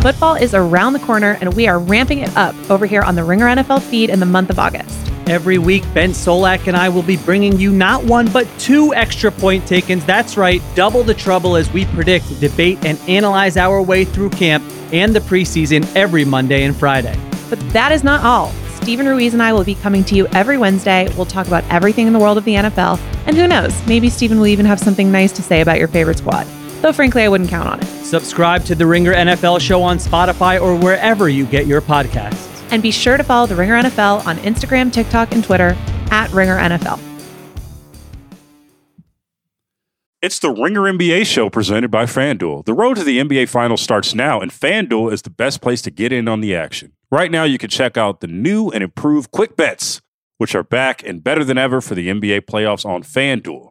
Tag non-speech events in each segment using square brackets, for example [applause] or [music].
Football is around the corner, and we are ramping it up over here on the Ringer NFL feed in the month of August. Every week, Ben Solak and I will be bringing you not one, but two extra point takens. That's right, double the trouble as we predict, debate, and analyze our way through camp and the preseason every Monday and Friday. But that is not all. Stephen Ruiz and I will be coming to you every Wednesday. We'll talk about everything in the world of the NFL. And who knows, maybe Stephen will even have something nice to say about your favorite squad. Though, frankly, I wouldn't count on it. Subscribe to the Ringer NFL show on Spotify or wherever you get your podcasts. And be sure to follow the Ringer NFL on Instagram, TikTok, and Twitter at Ringer NFL. It's the Ringer NBA show presented by FanDuel. The road to the NBA Finals starts now, and FanDuel is the best place to get in on the action. Right now, you can check out the new and improved Quick Bets, which are back and better than ever for the NBA playoffs on FanDuel.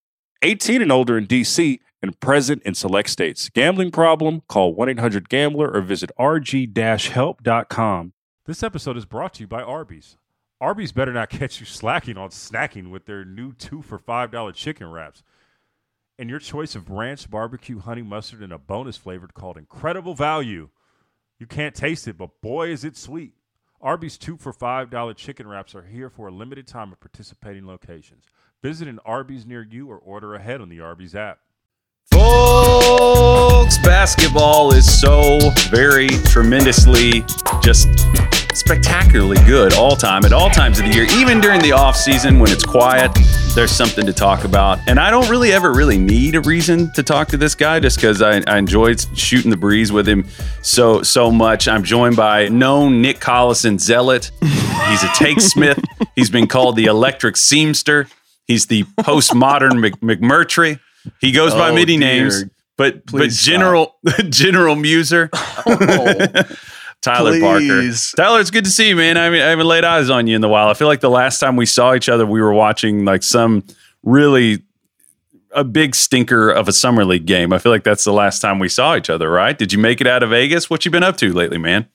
18 and older in DC and present in select states. Gambling problem? Call 1-800-GAMBLER or visit rg-help.com. This episode is brought to you by Arby's. Arby's better not catch you slacking on snacking with their new 2 for $5 chicken wraps. And your choice of ranch, barbecue, honey mustard, and a bonus flavored called Incredible Value. You can't taste it, but boy is it sweet. Arby's 2 for $5 chicken wraps are here for a limited time at participating locations. Visit an Arby's near you or order ahead on the Arby's app. Folks, basketball is so very tremendously just spectacularly good all time at all times of the year even during the off season when it's quiet there's something to talk about. And i don't really ever really need a reason to talk to this guy just because I, I enjoyed shooting the breeze with him so so much. I'm joined by known nick collison zealot. He's a take smith. He's been called the electric seamster He's the postmodern Mc, [laughs] McMurtry. He goes by Oh, many dear. names, but Please but general [laughs] general muser. [laughs] Oh, Tyler Please. Parker. Tyler, it's good to see you, man. I, mean, I haven't laid eyes on you in a while. I feel like the last time we saw each other, we were watching like some really a big stinker of a summer league game. I feel like that's the last time we saw each other, right? Did you make it out of Vegas? What you been up to lately, man?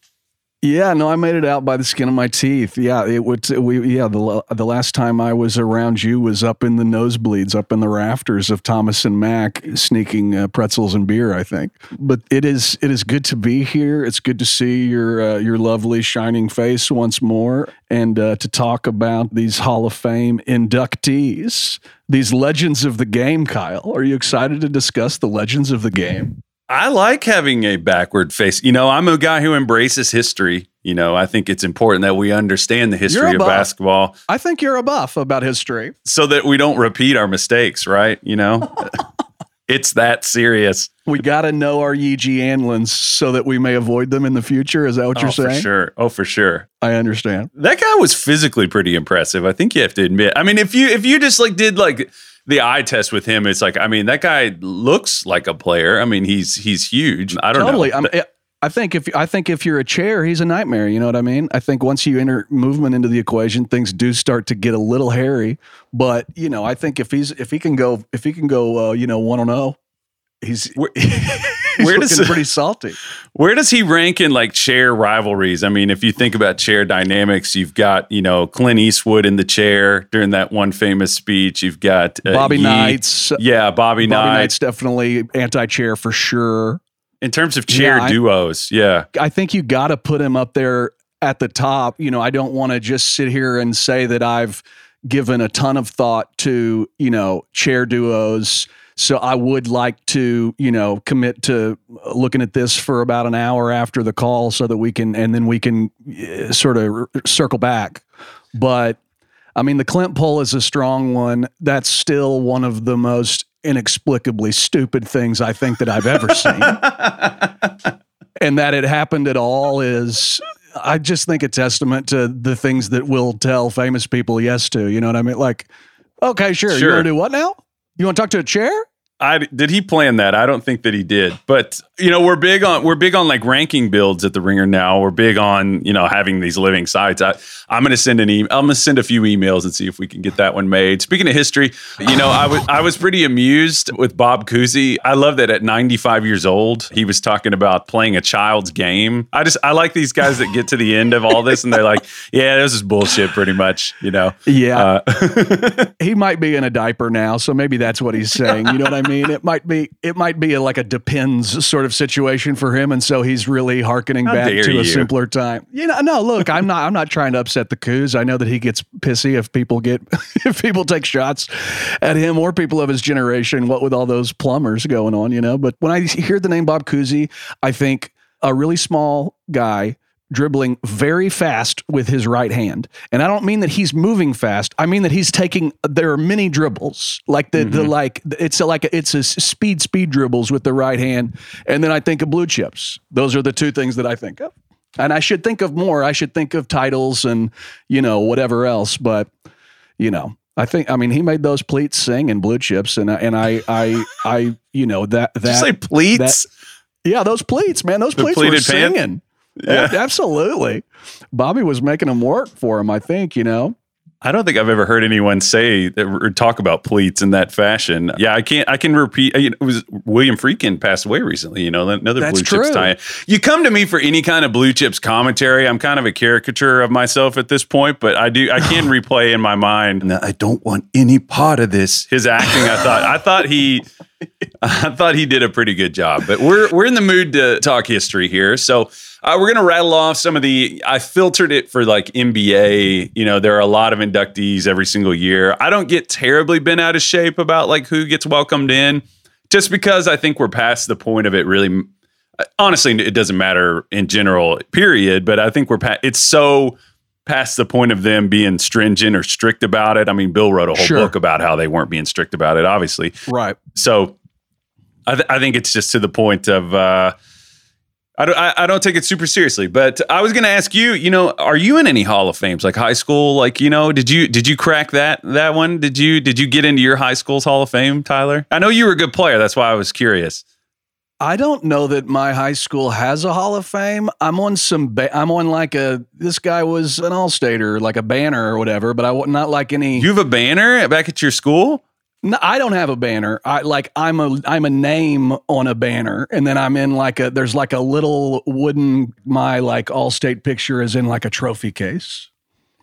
Yeah, no, I made it out by the skin of my teeth. Yeah, it would. We yeah, the the last time I was around you was up in the nosebleeds, up in the rafters of Thomas and Mack, sneaking uh, pretzels and beer. I think. But it is it is good to be here. It's good to see your uh, your lovely shining face once more, and uh, to talk about these Hall of Fame inductees, these legends of the game. Kyle, are you excited to discuss the legends of the game? I like having a backward face. You know, I'm a guy who embraces history. You know, I think it's important that we understand the history of buff. basketball I think you're a buff about history. so that we don't repeat our mistakes, right? You know, [laughs] it's that serious. We got to know our Yi Jianlians so that we may avoid them in the future. Is that what oh, you're for saying? sure. Oh, for sure. I understand. That guy was physically pretty impressive. I think you have to admit. I mean, if you if you just like did like the eye test with him, it's like I mean that guy looks like a player. I mean he's he's huge. I don't Totally. know. I'm, I think if I think if you're a chair, he's a nightmare. You know what I mean? I think once you enter movement into the equation, things do start to get a little hairy. But you know, I think if he's if he can go if he can go, uh, you know, one on zero, he's [laughs] [laughs] Where- does looking pretty salty. Where does he rank in like chair rivalries? I mean, if you think about chair dynamics, you've got you know Clint Eastwood in the chair during that one famous speech. You've got uh, Bobby Knights, Yeah, Bobby, Bobby Knight. Knight's definitely anti-chair for sure. In terms of chair Yeah, I- duos, yeah. I think you got to put him up there at the top. You know, I don't want to just sit here and say that I've given a ton of thought to, you know, chair duos. So I would like to, you know, commit to looking at this for about an hour after the call so that we can, and then we can uh, sort of r- circle back. But I mean, the Clint poll is a strong one. That's still one of the most inexplicably stupid things I think that I've ever seen [laughs] and that it happened at all is I just think a testament to the things that we'll tell famous people yes to. You know what I mean? Like, okay, sure. sure. You Sure. want to do what now? You want to talk to a chair? I did he plan that? I don't think that he did. But you know, we're big on we're big on like ranking builds at the Ringer now. We're big on you know having these living sites. I I'm going to send an email. I'm to send a few emails and see if we can get that one made. Speaking of history, you know, I was I was pretty amused with Bob Cousy. I love that at 95 years old, he was talking about playing a child's game. I just I like these guys that get to the end of all this and they're like, yeah, this is bullshit, pretty much. You know. Yeah. Uh, [laughs] he might be in a diaper now, so maybe that's what he's saying. You know what I mean? It might be it might be a, like a depends sort of situation for him, and so he's really hearkening How back to you. a simpler time. You know, no, look, I'm not I'm not trying to upset the Cooz. I know that he gets pissy if people get [laughs] if people take shots at him or people of his generation. What with all those plumbers going on, you know. But when I hear the name Bob Cousy, I think a really small guy dribbling very fast with his right hand. And I don't mean that he's moving fast. I mean that he's taking there are many dribbles. Like the the mm-hmm. like it's a, like a, it's a speed speed dribbles with the right hand. And then I think of blue chips. Those are the two things that I think of. And I should think of more. I should think of titles and you know whatever else, but you know, I think I mean he made those pleats sing in blue chips and I, and I I I you know that did you that say pleats? yeah, those pleats, man, those The pleats were pants? Yeah. Absolutely. Bobby was making them work for him. I think you know. I don't think I've ever heard anyone say or talk about pleats in that fashion. Yeah, I can't. I can repeat. Uh, know, it was William Friedkin passed away recently. You know, another That's blue chips true. tie. You come to me for any kind of blue chips commentary. I'm kind of a caricature of myself at this point, but I do. I can [sighs] replay in my mind. "No, I don't want any part of this. His acting. I thought. I thought he. [laughs] I thought he did a pretty good job. But we're we're in the mood to talk history here, so. Uh, we're gonna rattle off some of the. I filtered it for like NBA. You know, there are a lot of inductees every single year. I don't get terribly bent out of shape about like who gets welcomed in, just because I think we're past the point of it. Really, honestly, it doesn't matter in general. Period. But I think we're past. It's so past the point of them being stringent or strict about it. I mean, Bill wrote a whole Sure. book about how they weren't being strict about it. Obviously, Right. so I, th- I think it's just to the point of uh, I don't I, I don't take it super seriously. But I was going to ask you, you know, are you in any Hall of Fames like high school? Like you know, did you did you crack that that one? Did you did you get into your high school's Hall of Fame, Tyler? I know you were a good player. That's why I was curious. I don't know that my high school has a Hall of Fame. I'm on some. Ba- I'm on like a. This guy was an All-Stater, like a banner or whatever. But I not like any. You have a banner back at your school. No, I don't have a banner. I like I'm a I'm a name on a banner, and then I'm in like a there's like a little wooden my like all state picture is in like a trophy case.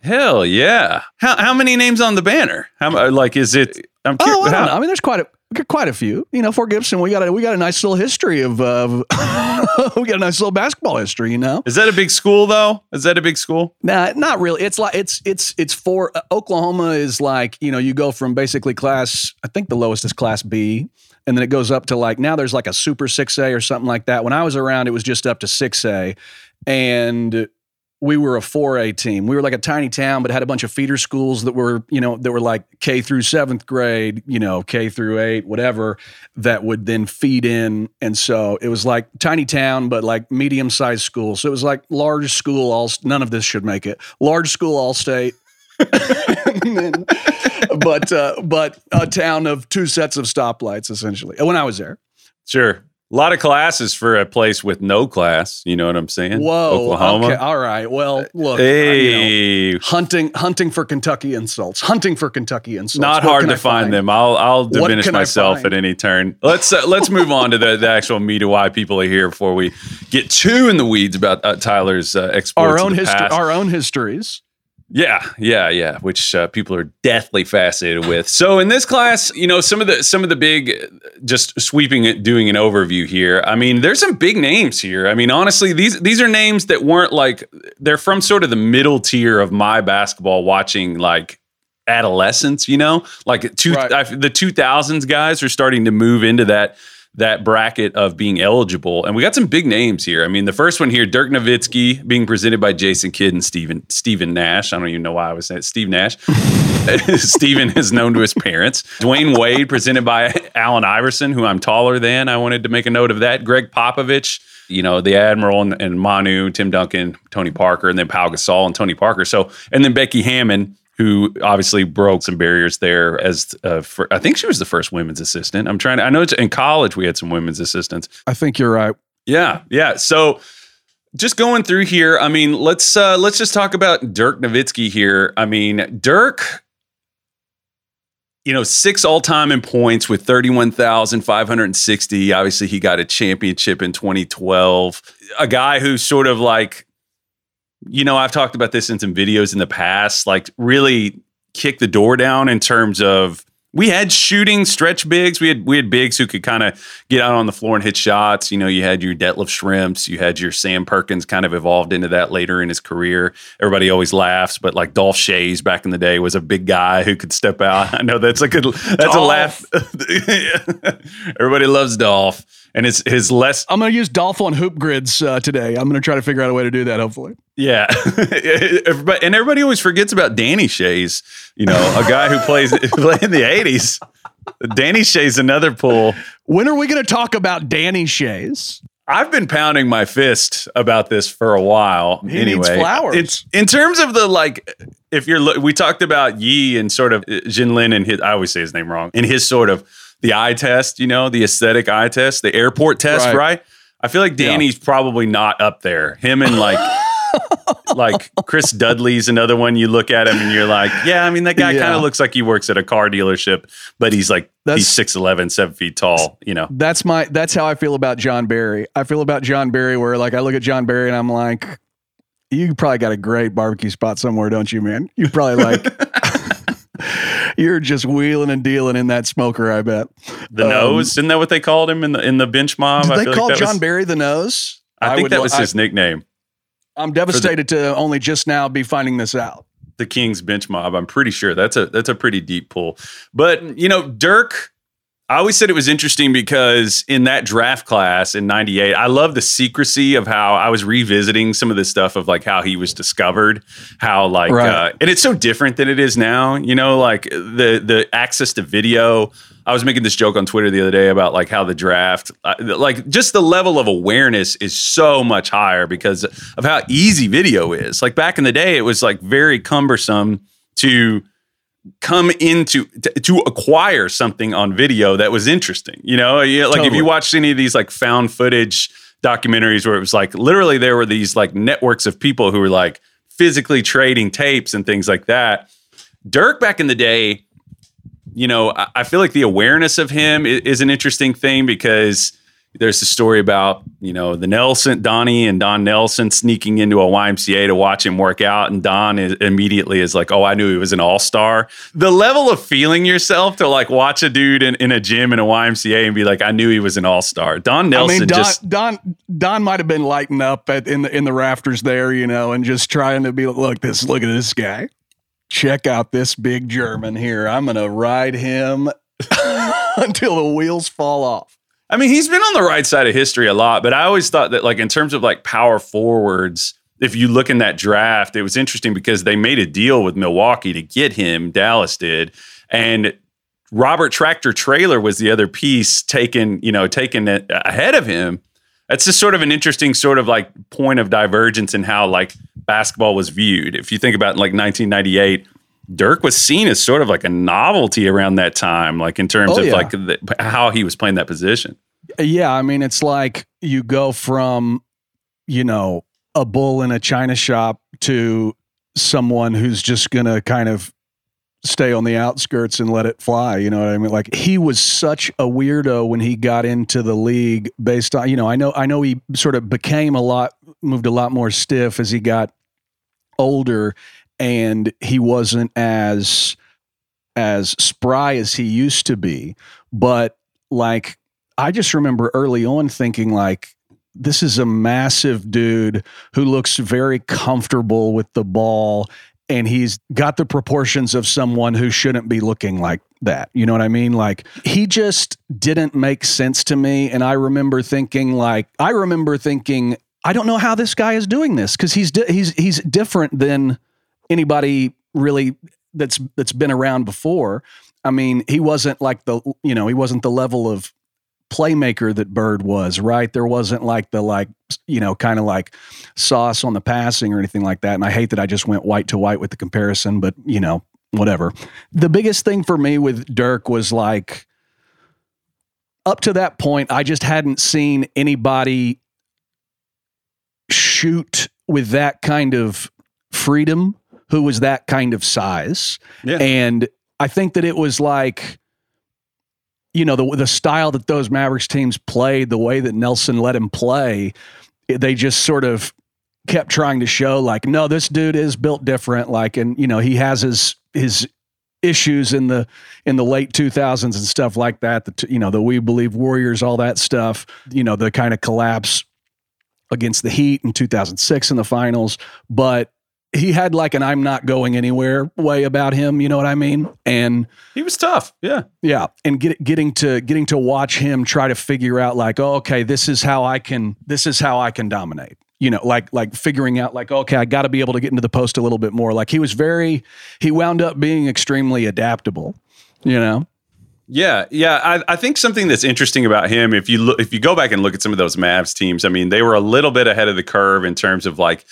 Hell yeah! How how many names on the banner? How like is it? I'm curious. Oh, I don't know. I mean, there's quite a quite a few. You know, Fort Gibson, we got a we got a nice little history of uh, [laughs] we got a nice little basketball history. You know, Is that a big school though? Is that a big school? nah, not really. It's like it's it's it's for uh, Oklahoma is like you know you go from basically class. I think the lowest is class B. And then it goes up to like now there's like a super 6A or something like that. When I was around, it was just up to 6A. And we were a 4A team. We were like a tiny town, but had a bunch of feeder schools that were, you know, that were like K through seventh grade, you know, K through eight, whatever, that would then feed in. And so it was like tiny town, but like medium sized school. So it was like large school, all none of this should make it. Large school, all state. Then- [laughs] but uh, but a town of two sets of stoplights essentially when I was there. Sure. A lot of classes for a place with no class. You know what I'm saying? Whoa, Oklahoma. Okay, all right. Well, look, uh, you know, Hey, hunting hunting for Kentucky insults. Hunting for Kentucky insults. not What hard to find, find? them. I'll I'll diminish myself at any turn. Let's uh, let's move on to the, the actual meat of why people are here before we get too in the weeds about uh, Tyler's uh, exploits. Our own history. Our own histories. Yeah, yeah, yeah. Which uh, people are deathly fascinated with. So in this class, you know, some of the some of the big, just sweeping it, doing an overview here. I mean, there's some big names here. I mean, honestly, these these are names that weren't like they're from sort of the middle tier of my basketball watching, like adolescence. You know, like two Right. I, the two thousands guys are starting to move into that that bracket of being eligible. And we got some big names here. I mean, the first one here, Dirk Nowitzki, being presented by Jason Kidd and Stephen Stephen Nash. I don't even know why I was saying Steve Nash. [laughs] Stephen is known to his parents. Dwyane Wade, presented by Allen Iverson, who I'm taller than. I wanted to make a note of that. Gregg Popovich, you know, the Admiral and, and Manu, Tim Duncan, Tony Parker, and then Pau Gasol and Tony Parker. So, and then Becky Hammon, who obviously broke some barriers there. As uh, for, I think she was the first women's assistant. I'm trying to. I know it's in college we had some women's assistants. I think you're right. Yeah, yeah. So just going through here, I mean, let's uh let's just talk about Dirk Nowitzki here. I mean, Dirk you know, six all time in points with 31,560. Obviously, he got a championship in 2012. A guy who's sort of like, you know, I've talked about this in some videos in the past, like really kick the door down in terms of we had shooting stretch bigs. We had we had bigs who could kind of get out on the floor and hit shots. You know, you had your Detlef Schrempfs, you had your Sam Perkins kind of evolved into that later in his career. Everybody always laughs, but like Dolph Schayes back in the day was a big guy who could step out. [laughs] I know that's a good that's Dolph. a laugh. [laughs] Everybody loves Dolph and his his less. I'm going to use Dolph on hoop grids uh, today. I'm going to try to figure out a way to do that. Hopefully, yeah. [laughs] and everybody always forgets about Danny Schayes. You know, a guy who plays [laughs] in the '80s. Danny Schayes another pool. When are we going to talk about Danny Schayes? I've been pounding my fist about this for a while. He anyway, flowers. It's in terms of the like. If you're, we talked about Yi and sort of Jin Lin and his. I always say his name wrong. In his sort of the eye test, you know, the aesthetic eye test, the airport test, right? right? I feel like Danny's yeah. probably not up there. Him and like [laughs] like Chris Dudley's another one. You look at him and you're like, yeah, I mean, that guy yeah. kind of looks like he works at a car dealership, but he's like, that's, he's 6'11, seven feet tall, you know? That's my, that's how I feel about Jon Barry. I feel about Jon Barry where like I look at Jon Barry and I'm like, you probably got a great barbecue spot somewhere, don't you, man? You probably like, [laughs] You're just wheeling and dealing in that smoker, I bet. The um, nose, isn't that what they called him in the in the bench mob? Did they call like Jon was, Barry the nose? I, I think would, that was I, his nickname. I'm devastated the, to only just now be finding this out. The King's bench mob. I'm pretty sure that's a that's a pretty deep pull. But you know, Dirk I always said it was interesting because in that draft class in 98, I love the secrecy of how I was revisiting some of the stuff of like how he was discovered, how like, right. uh, and it's so different than it is now, you know, like the, the access to video. I was making this joke on Twitter the other day about like how the draft, uh, like just the level of awareness is so much higher because of how easy video is. Like back in the day, it was like very cumbersome to come into to, to, acquire something on video that was interesting. You know, like totally. if you watched any of these like found footage documentaries where it was like literally there were these like networks of people who were like physically trading tapes and things like that. Dirk back in the day, you know, I, I feel like the awareness of him is, is an interesting thing because there's a story about you know the Nelson Donnie and Don Nelson sneaking into a YMCA to watch him work out, and Don is, immediately is like, "Oh, I knew he was an all star." The level of feeling yourself to like watch a dude in, in a gym in a YMCA and be like, "I knew he was an all star." Don Nelson I mean, Don, just Don Don might have been lighting up at, in the in the rafters there, you know, and just trying to be look this look at this guy. Check out this big German here. I'm gonna ride him [laughs] until the wheels fall off. I mean, he's been on the right side of history a lot, but I always thought that, like, in terms of like power forwards, if you look in that draft, it was interesting because they made a deal with Milwaukee to get him. Dallas did, and Robert Tractor Traylor was the other piece taken, you know, taken ahead of him. That's just sort of an interesting sort of like point of divergence in how like basketball was viewed. If you think about like 1998, Dirk was seen as sort of like a novelty around that time, like in terms oh, of yeah. like the, how he was playing that position. Yeah, I mean, it's like you go from, you know, a bull in a china shop to someone who's just going to kind of stay on the outskirts and let it fly. You know what I mean? Like he was such a weirdo when he got into the league based on, you know, I know, I know he sort of became a lot, moved a lot more stiff as he got older and he wasn't as as spry as he used to be but like i just remember early on thinking like this is a massive dude who looks very comfortable with the ball and he's got the proportions of someone who shouldn't be looking like that. You know what I mean? Like he just didn't make sense to me and I remember thinking like I remember thinking I don't know how this guy is doing this cuz he's di- he's he's different than anybody really that's that's been around before. I mean, he wasn't like the you know he wasn't the level of playmaker that Bird was, right? There wasn't like the like you know kind of like sauce on the passing or anything like that. And I hate that I just went white to white with the comparison, but you know whatever. The biggest thing for me with Dirk was like up to that point, I just hadn't seen anybody shoot with that kind of freedom who was that kind of size. Yeah. And I think that it was like, you know, the the style that those Mavericks teams played, the way that Nelson let him play, they just sort of kept trying to show like, no, this dude is built different. Like, and you know, he has his his issues in the in the late 2000s and stuff like that the you know the we believe warriors all that stuff you know the kind of collapse against the heat in 2006 in the finals but he had like an i'm not going anywhere way about him you know what i mean and He was tough. Yeah. yeah and get, getting to getting to watch him try to figure out like oh, okay this is how i can this is how i can dominate you know like like figuring out like okay i got to be able to get into the post a little bit more like he was very he wound up being extremely adaptable you know Yeah, yeah. I, I think something that's interesting about him, if you look, if you go back and look at some of those Mavs teams, I mean, they were a little bit ahead of the curve in terms of like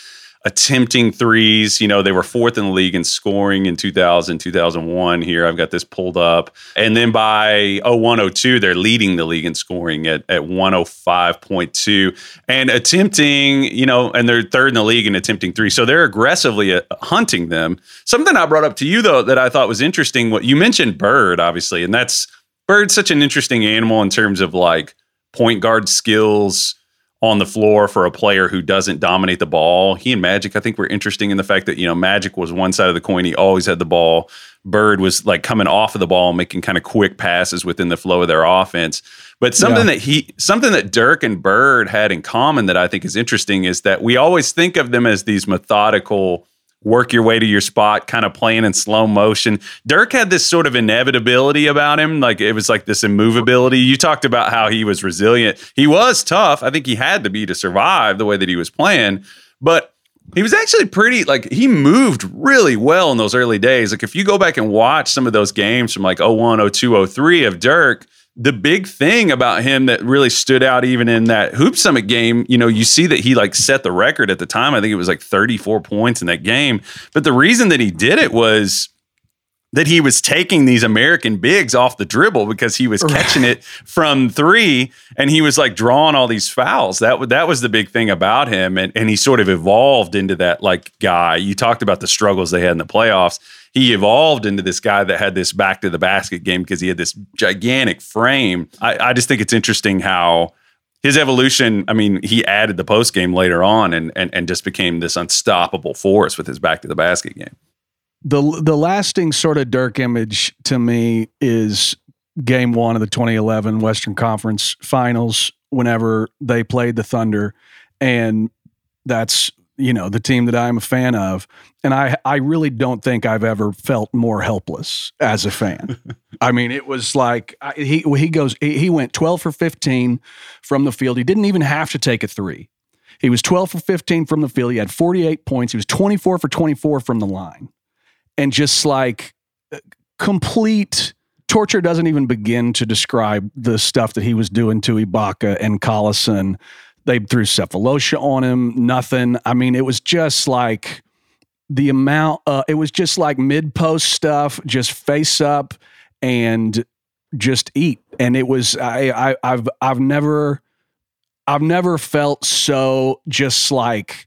attempting threes. You know, they were fourth in the league in scoring in 2000, 2001. Here, I've got this pulled up. And then by 0102, they're leading the league in scoring at, at 105.2 and attempting, you know, and they're third in the league in attempting three. So they're aggressively uh, hunting them. Something I brought up to you, though, that I thought was interesting. What you mentioned Bird, obviously, and that's Bird's such an interesting animal in terms of like point guard skills on the floor for a player who doesn't dominate the ball. He and Magic, I think, were interesting in the fact that, you know, Magic was one side of the coin. He always had the ball. Bird was like coming off of the ball, making kind of quick passes within the flow of their offense. But something Yeah. that he, something that Dirk and Bird had in common that I think is interesting is that we always think of them as these methodical, work your way to your spot, kind of playing in slow motion. Dirk had this sort of inevitability about him. Like it was like this immovability. You talked about how he was resilient. He was tough. I think he had to be to survive the way that he was playing. But he was actually pretty like he moved really well in those early days. Like if you go back and watch some of those games from like 01, 02, 03 of Dirk, the big thing about him that really stood out even in that Hoop Summit game, you know, you see that he like set the record at the time. I think it was like 34 points in that game. But the reason that he did it was that he was taking these American bigs off the dribble because he was catching it from three and he was like drawing all these fouls. That that was the big thing about him. And, and he sort of evolved into that like guy. You talked about the struggles they had in the playoffs. He evolved into this guy that had this back to the basket game because he had this gigantic frame. I, I just think it's interesting how his evolution, I mean, he added the post game later on and, and and just became this unstoppable force with his back to the basket game. the the lasting sort of Dirk image to me is game one of the 2011 Western Conference Finals whenever they played the Thunder, and that's you know the team that I'm a fan of, and I I really don't think I've ever felt more helpless as a fan. [laughs] I mean, it was like I, he he goes he, he went 12 for 15 from the field. He didn't even have to take a three. He was 12 for 15 from the field. He had 48 points. He was 24 for 24 from the line and just like uh, complete torture doesn't even begin to describe the stuff that he was doing to Ibaka and Collison. They threw Sefolosha on him, nothing. I mean, it was just like the amount, uh, it was just like mid post stuff, just face up and just eat. And it was, I, I, I've, I've never, I've never felt so just like,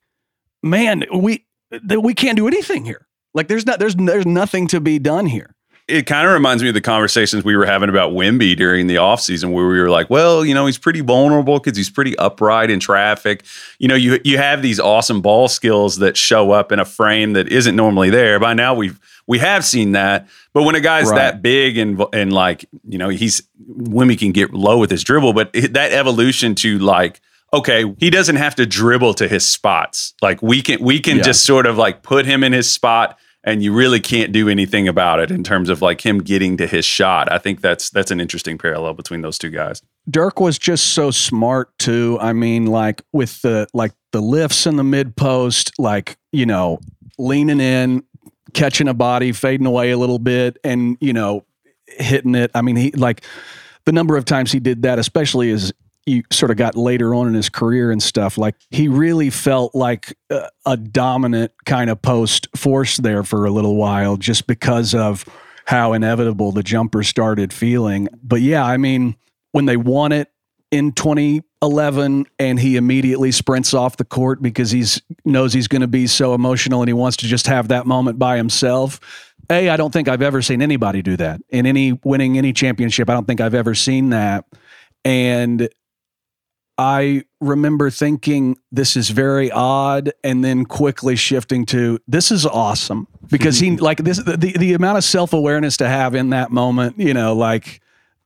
man, we, we can't do anything here. Like there's not there's there's nothing to be done here. It kind of reminds me of the conversations we were having about Wemby during the offseason where we were like, well, you know, he's pretty vulnerable because he's pretty upright in traffic. You know, you you have these awesome ball skills that show up in a frame that isn't normally there. By now we've we have seen that. But when a guy's Right. that big and and like, you know, he's Wemby can get low with his dribble, but that evolution to like okay, he doesn't have to dribble to his spots. Like we can we can Yeah. just sort of like put him in his spot and you really can't do anything about it in terms of like him getting to his shot. I think that's that's an interesting parallel between those two guys. Dirk was just so smart too. I mean, like with the like the lifts in the mid post, like you know, leaning in, catching a body, fading away a little bit, and you know, hitting it. I mean, he like the number of times he did that, especially as he sort of got later on in his career and stuff, like he really felt like a, a dominant kind of post force there for a little while, just because of how inevitable the jumper started feeling. But yeah, I mean, when they won it in 2011 and he immediately sprints off the court because he's knows he's going to be so emotional and he wants to just have that moment by himself. A, I don't think I've ever seen anybody do that in any winning any championship. I don't think I've ever seen that. And I remember thinking this is very odd and then quickly shifting to this is awesome because he [laughs] like this the, the amount of self-awareness to have in that moment, you know, like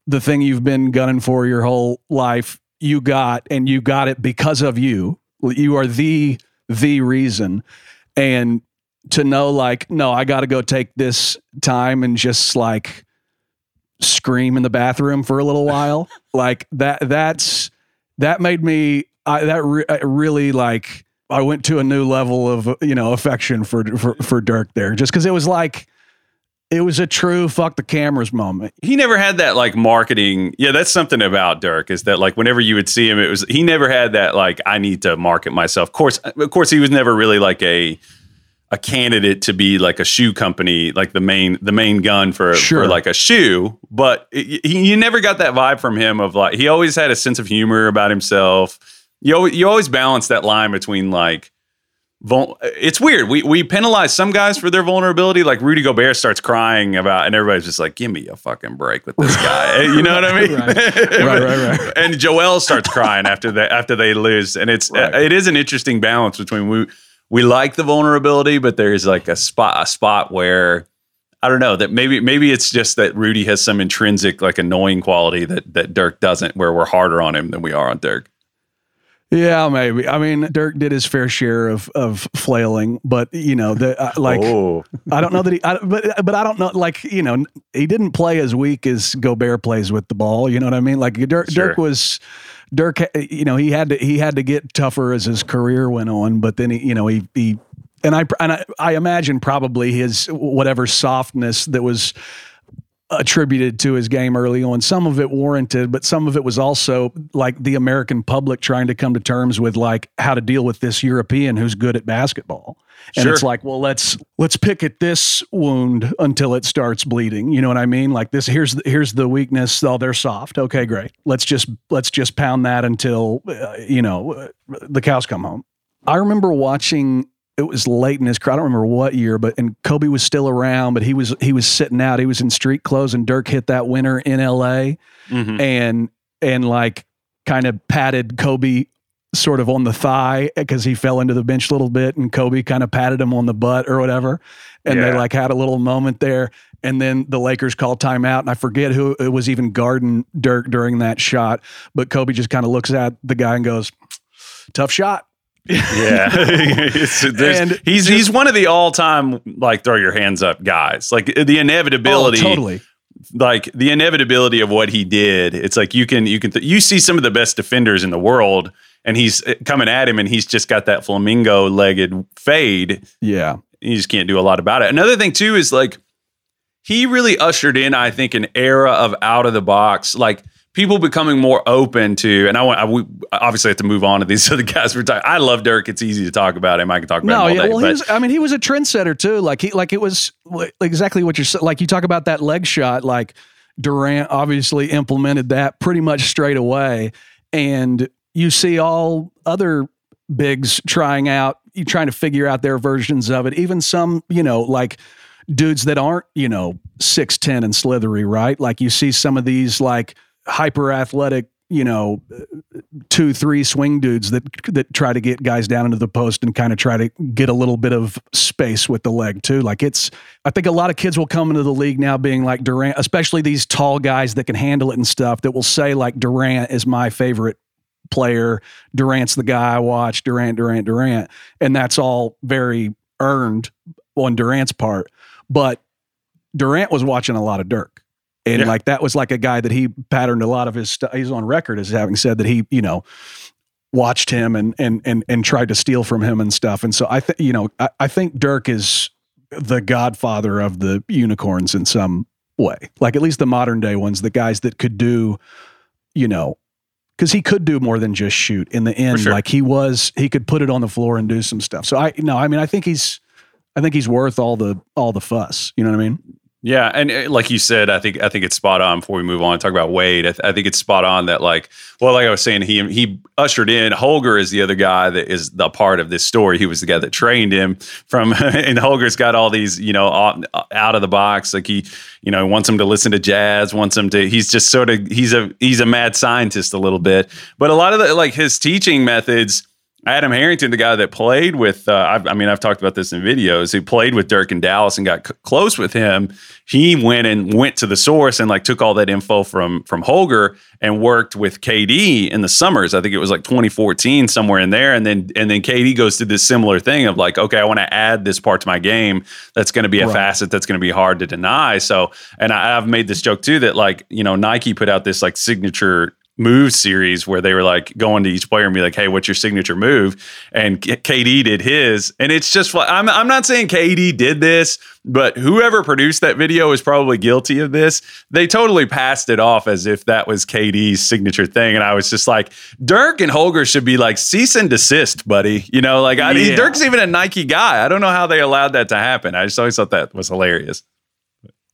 the thing you've been gunning for your whole life, you got and you got it because of you. You are the the reason and to know like no, I got to go take this time and just like scream in the bathroom for a little while. [laughs] like that that's that made me I, that re- really like I went to a new level of you know affection for for, for Dirk there just because it was like it was a true fuck the cameras moment. He never had that like marketing. Yeah, that's something about Dirk is that like whenever you would see him, it was he never had that like I need to market myself. Of course, of course, he was never really like a a candidate to be like a shoe company, like the main the main gun for Sure. for like a shoe. But he, you never got that vibe from him of like he always had a sense of humor about himself. You always, you always balance that line between like. Vul- it's weird. We we penalize some guys for their vulnerability. Like Rudy Gobert starts crying about, and everybody's just like, "Give me a fucking break with this guy." [laughs] you know what I mean? Right. Right, right, right. [laughs] and Joel starts crying after they after they lose, and it's Right. it is an interesting balance between we we like the vulnerability, but there's like a spot a spot where I don't know that maybe maybe it's just that Rudy has some intrinsic like annoying quality that that Dirk doesn't, where we're harder on him than we are on Dirk. Yeah, maybe. I mean, Dirk did his fair share of of flailing, but you know, the uh, like oh, I don't know that he, I, but but I don't know, like you know, he didn't play as weak as Gobert plays with the ball. You know what I mean? Like Dirk, Sure. Dirk was. Dirk, you know, he had to he had to get tougher as his career went on, but then he, you know, he he and I and I, I imagine probably his whatever softness that was attributed to his game early on. Some of it warranted, but some of it was also like the American public trying to come to terms with like how to deal with this European who's good at basketball. And Sure. it's like, well, let's let's pick at this wound until it starts bleeding. You know what I mean? Like this here's the, here's the weakness. Oh, they're soft. Okay, great. Let's just let's just pound that until uh, you know uh, the cows come home. I remember watching. It was late in his career. I don't remember what year, but and Kobe was still around, but he was he was sitting out. He was in street clothes, and Dirk hit that winner in L.A. Mhm. and and like kind of patted Kobe sort of on the thigh because he fell into the bench a little bit, and Kobe kind of patted him on the butt or whatever, and they like had a little moment there. And then the Lakers called timeout, and I forget who it was even guarding Dirk during that shot, but Kobe just kind of looks at the guy and goes, "Tough shot." Yeah, [laughs] And he's he's one of the all time like throw your hands up guys. Like the inevitability, Oh, totally. like the inevitability of what he did. It's like you can you can th- you see some of the best defenders in the world, and he's uh, coming at him, and he's just got that flamingo legged fade. Yeah. You just can't do a lot about it. Another thing too is like he really ushered in, I think, an era of out of the box, like people becoming more open to. And I want, I, we obviously have to move on to these [laughs] other guys. We're talking. I love Dirk. It's easy to talk about him. I can talk about No, him all yeah. day. Well, he was. I mean, he was a trendsetter too. Like he, like it was exactly what you're like. You talk about that leg shot. Like Durant obviously implemented that pretty much straight away, and you see all other bigs trying out, you trying to figure out their versions of it. Even some, you know, like dudes that aren't, you know, six ten and slithery, right? Like you see some of these like hyper athletic, you know, two, three swing dudes that that try to get guys down into the post and kind of try to get a little bit of space with the leg too. Like it's, I think a lot of kids will come into the league now being like Durant, especially these tall guys that can handle it and stuff. That will say like Durant is my favorite player. Durant's the guy I watch. Durant, Durant, Durant, and that's all very earned on Durant's part. But Durant was watching a lot of Dirk. And Yeah. like that was like a guy that he patterned a lot of his stuff. He's on record as having said that he, you know, watched him and and and and tried to steal from him and stuff. And so I think you know I, I think Dirk is the godfather of the unicorns in some way. Like at least the modern day ones, the guys that could do, you know, because he could do more than just shoot in the end. sure. Like he was, he could put it on the floor and do some stuff. So I no, I mean, I think he's, I think he's worth all the all the fuss. You know what I mean? Yeah, and uh, like you said, I think I think it's spot on. Before we move on, talk about Wade. I, th- I think it's spot on that like, well, like I was saying, he he ushered in Holger is the other guy that is the part of this story. He was the guy that trained him from, [laughs] and Holger's got all these you know out of the box. Like he you know wants him to listen to jazz, wants him to. He's just sort of he's a he's a mad scientist a little bit, but a lot of the like his teaching methods. Adam Harrington, the guy that played with, uh, I've, I mean, I've talked about this in videos. Who played with Dirk in Dallas and got c- close with him. He went and went to the source and like took all that info from from Holger and worked with KD in the summers. I think it was like 2014, somewhere in there. And then and then KD goes through this similar thing of like, okay, I want to add this part to my game. That's going to be a Right. facet that's going to be hard to deny. So, and I, I've made this joke too that like you know Nike put out this like signature move series where they were like going to each player and be like, "Hey, what's your signature move?" And KD did his, and it's just like I'm I'm not saying KD did this, but whoever produced that video is probably guilty of this. They totally passed it off as if that was KD's signature thing, and I was just like, Dirk and Holger should be like cease and desist, buddy. You know, like I, Yeah. Dirk's even a Nike guy. I don't know how they allowed that to happen. I just always thought that was hilarious.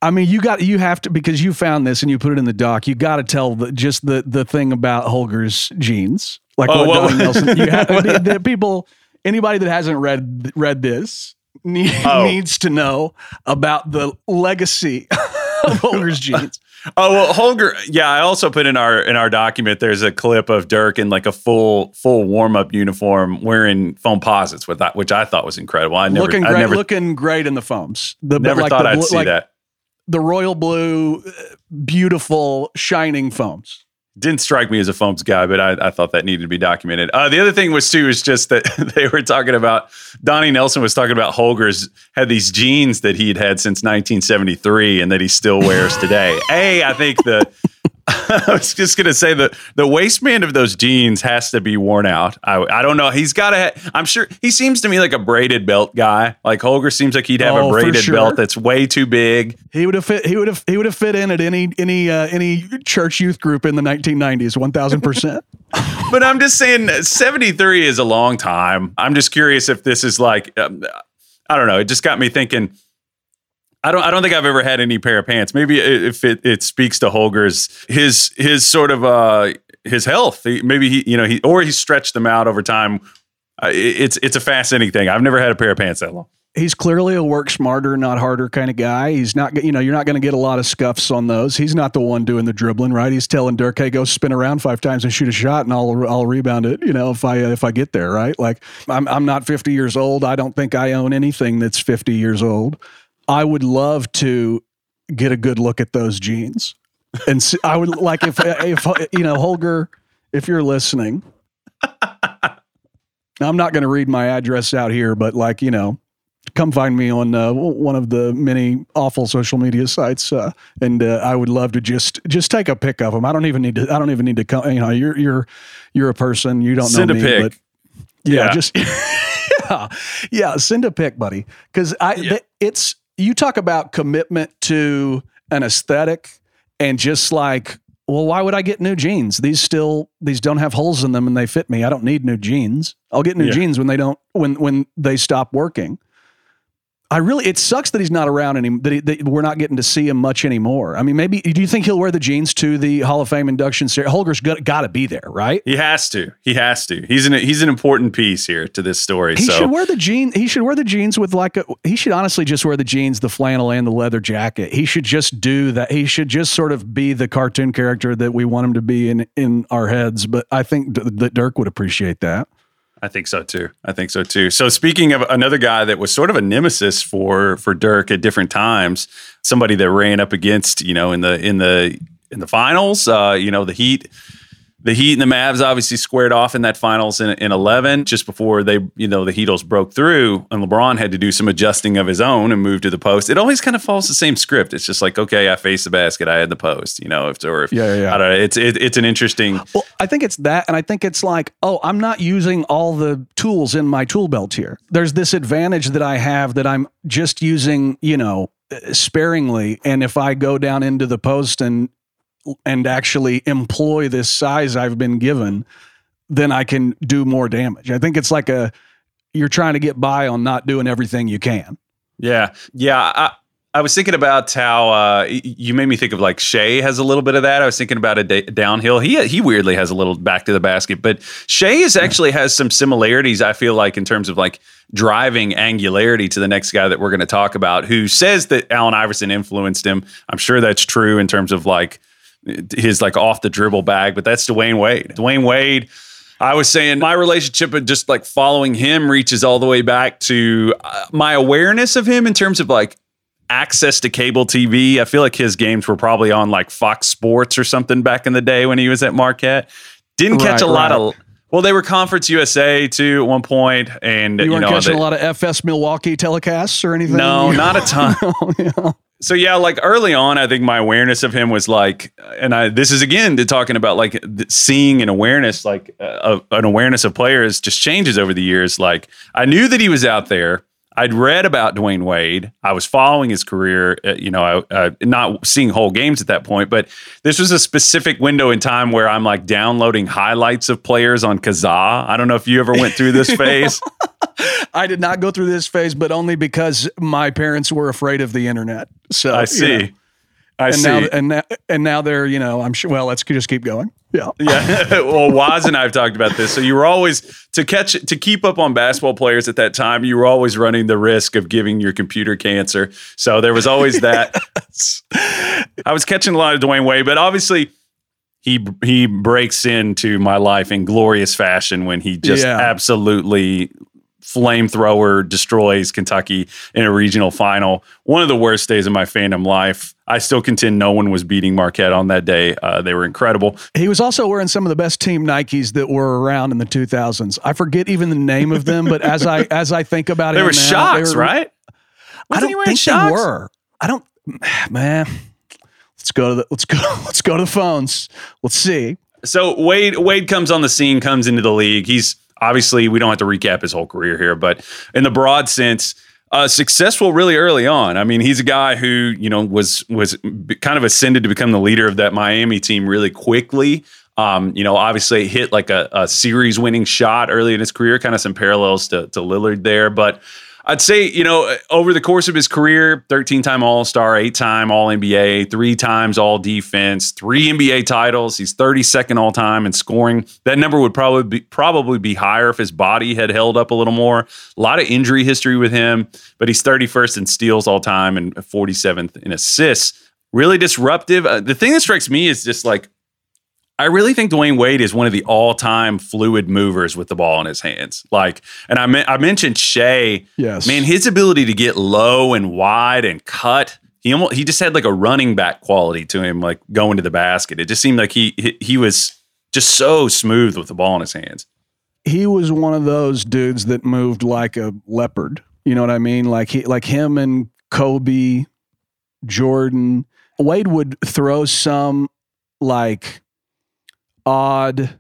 I mean, you got you have to because you found this and you put it in the doc. You got to tell the, just the the thing about Holger's genes, like Oh, what Donnie Nelson. You have, [laughs] the, the people, anybody that hasn't read read this need, Oh. needs to know about the legacy [laughs] of Holger's genes. [laughs] Oh well, Holger. Yeah, I also put in our in our document. There's a clip of Dirk in like a full full warm up uniform, wearing Foamposites with that, which I thought was incredible. I never, looking I great, never, looking great in the foams. The never like thought the I'd blu- see that. The royal blue, beautiful, shining foams. Didn't strike me as a foams guy, but I, I thought that needed to be documented. Uh, the other thing was too is just that [laughs] they were talking about Donnie Nelson was talking about Holger's had these jeans that he'd had since 1973 and that he still wears today. [laughs] a, I think the [laughs] I was just gonna say that the waistband of those jeans has to be worn out. I, I don't know. He's got to. I'm sure he seems to me like a braided belt guy. Like Holger seems like he'd have Oh, a braided sure. belt that's way too big. He would have fit. He would have. He would have fit in at any any uh, any church youth group in the 1990s. One thousand percent. [laughs] [laughs] But I'm just saying, 73 is a long time. I'm just curious if this is like, um, I don't know. It just got me thinking. I don't. I don't think I've ever had any pair of pants. Maybe if it, it speaks to Holger's his his sort of uh his health. Maybe he you know he or he stretched them out over time. Uh, it- it's it's a fascinating thing. I've never had a pair of pants that long. He's clearly a work smarter, not harder kind of guy. He's not. You know, you're not going to get a lot of scuffs on those. He's not the one doing the dribbling, right? He's telling Dirk, "Hey, go spin around five times and shoot a shot, and I'll I'll rebound it." You know, if I if I get there, right? Like I'm I'm not 50 years old. I don't think I own anything that's 50 years old. I would love to get a good look at those jeans, and see, I would like if if you know Holger, if you're listening. I'm not going to read my address out here, but like you know, come find me on uh, one of the many awful social media sites, uh, and uh, I would love to just just take a pic of them. I don't even need to. I don't even need to come. You know, you're you're you're a person. You don't Send know a me, pic. but yeah, Yeah. just [laughs] yeah, yeah. Send a pic, buddy, because I Yeah. th- it's you talk about commitment to an aesthetic and just like. Well, why would I get new jeans? These still these don't have holes in them and they fit me. I don't need new jeans. I'll get new Yeah. jeans when they don't when when they stop working. I really it sucks that he's not around anymore. that, he, that we're not getting to see him much anymore. I mean, maybe do you think he'll wear the jeans to the Hall of Fame induction ceremony? Holger's got, to be there, right? He has to. He has to. He's an he's an important piece here to this story. He so should wear the jeans. He should wear the jeans with like a. He should honestly just wear the jeans, the flannel, and the leather jacket. He should just do that. He should just sort of be the cartoon character that we want him to be in in our heads. But I think D- that Dirk would appreciate that. I think so too. I think so too. So speaking of another guy that was sort of a nemesis for for Dirk at different times, somebody that ran up against, you know, in the in the in the finals, uh, you know, the Heat the Heat and the Mavs obviously squared off in that finals in, in 11 just before they, you know, the Heatles broke through and LeBron had to do some adjusting of his own and move to the post. It always kind of follows the same script. It's just like, okay, I faced the basket, I had the post, you know, if, or if, Yeah, yeah. I don't know. It's, it, it's an interesting, Well, I think it's that, and I think it's like, oh, I'm not using all the tools in my tool belt here. There's this advantage that I have that I'm just using, you know, sparingly. And if I go down into the post and and actually employ this size I've been given, then I can do more damage. I think it's like a you're trying to get by on not doing everything you can. Yeah, yeah. I, I was thinking about how uh, you made me think of like Shai has a little bit of that. I was thinking about a da- downhill. He he weirdly has a little back to the basket, but Shai is actually has some similarities. I feel like in terms of like driving angularity to the next guy that we're going to talk about, who says that Allen Iverson influenced him. I'm sure that's true in terms of like his like off the dribble bag, but that's Dwyane Wade. Dwyane Wade. I was saying my relationship with just like following him reaches all the way back to uh, my awareness of him in terms of like access to cable TV. I feel like his games were probably on like Fox Sports or something back in the day when he was at Marquette. Didn't catch right, a lot right. of. Well, they were Conference USA too at one point, and you weren't you know, catching they, a lot of FS Milwaukee telecasts or anything. No, not a ton. [laughs] yeah. So yeah, like early on, I think my awareness of him was like, and I this is again talking about like seeing an awareness, like uh, an awareness of players just changes over the years. Like I knew that he was out there. I'd read about Dwyane Wade. I was following his career, uh, you know, uh, not seeing whole games at that point, but this was a specific window in time where I'm like downloading highlights of players on Kazaa. I don't know if you ever went through this [laughs] phase. [laughs] I did not go through this phase, but only because my parents were afraid of the internet. So I see. You know. I and see. Now, and now, and now they're, you know, I'm sure. Well, let's just keep going. Yeah. [laughs] Yeah. [laughs] well, Waz and I have talked about this. So you were always to catch to keep up on basketball players at that time. You were always running the risk of giving your computer cancer. So there was always that. I was catching a lot of Dwyane Wade, but obviously he he breaks into my life in glorious fashion when he just yeah. absolutely flamethrower destroys Kentucky in a regional final. One of the worst days of my fandom life. I still contend no one was beating Marquette on that day. Uh, they were incredible. He was also wearing some of the best team Nikes that were around in the 2000s. I forget even the name of them, but as I as I think about they it, were shocks, they were, shots, right? Wasn't I don't think shocks? they were. I don't, man. Let's go to the let's go [laughs] let's go to the phones. Let's see. So Wade Wade comes on the scene, comes into the league. He's obviously we don't have to recap his whole career here, but in the broad sense, uh, successful really early on. I mean, he's a guy who you know was was kind of ascended to become the leader of that Miami team really quickly. Um, you know, obviously hit like a, a series winning shot early in his career, kind of some parallels to, to Lillard there, but I'd say, you know, over the course of his career, 13 time All Star, eight time All NBA, three times All Defense, three NBA titles. He's 32nd all time in scoring. That number would probably be, probably be higher if his body had held up a little more. A lot of injury history with him, but he's 31st in steals all time and 47th in assists. Really disruptive. Uh, the thing that strikes me is just like I really think Dwyane Wade is one of the all-time fluid movers with the ball in his hands. Like, and I, me- I mentioned Shai. Yes, man, his ability to get low and wide and cut. He almost he just had like a running back quality to him, like going to the basket. It just seemed like he he, he was just so smooth with the ball in his hands. He was one of those dudes that moved like a leopard. You know what I mean? Like he like him and Kobe, Jordan. Wade would throw some like odd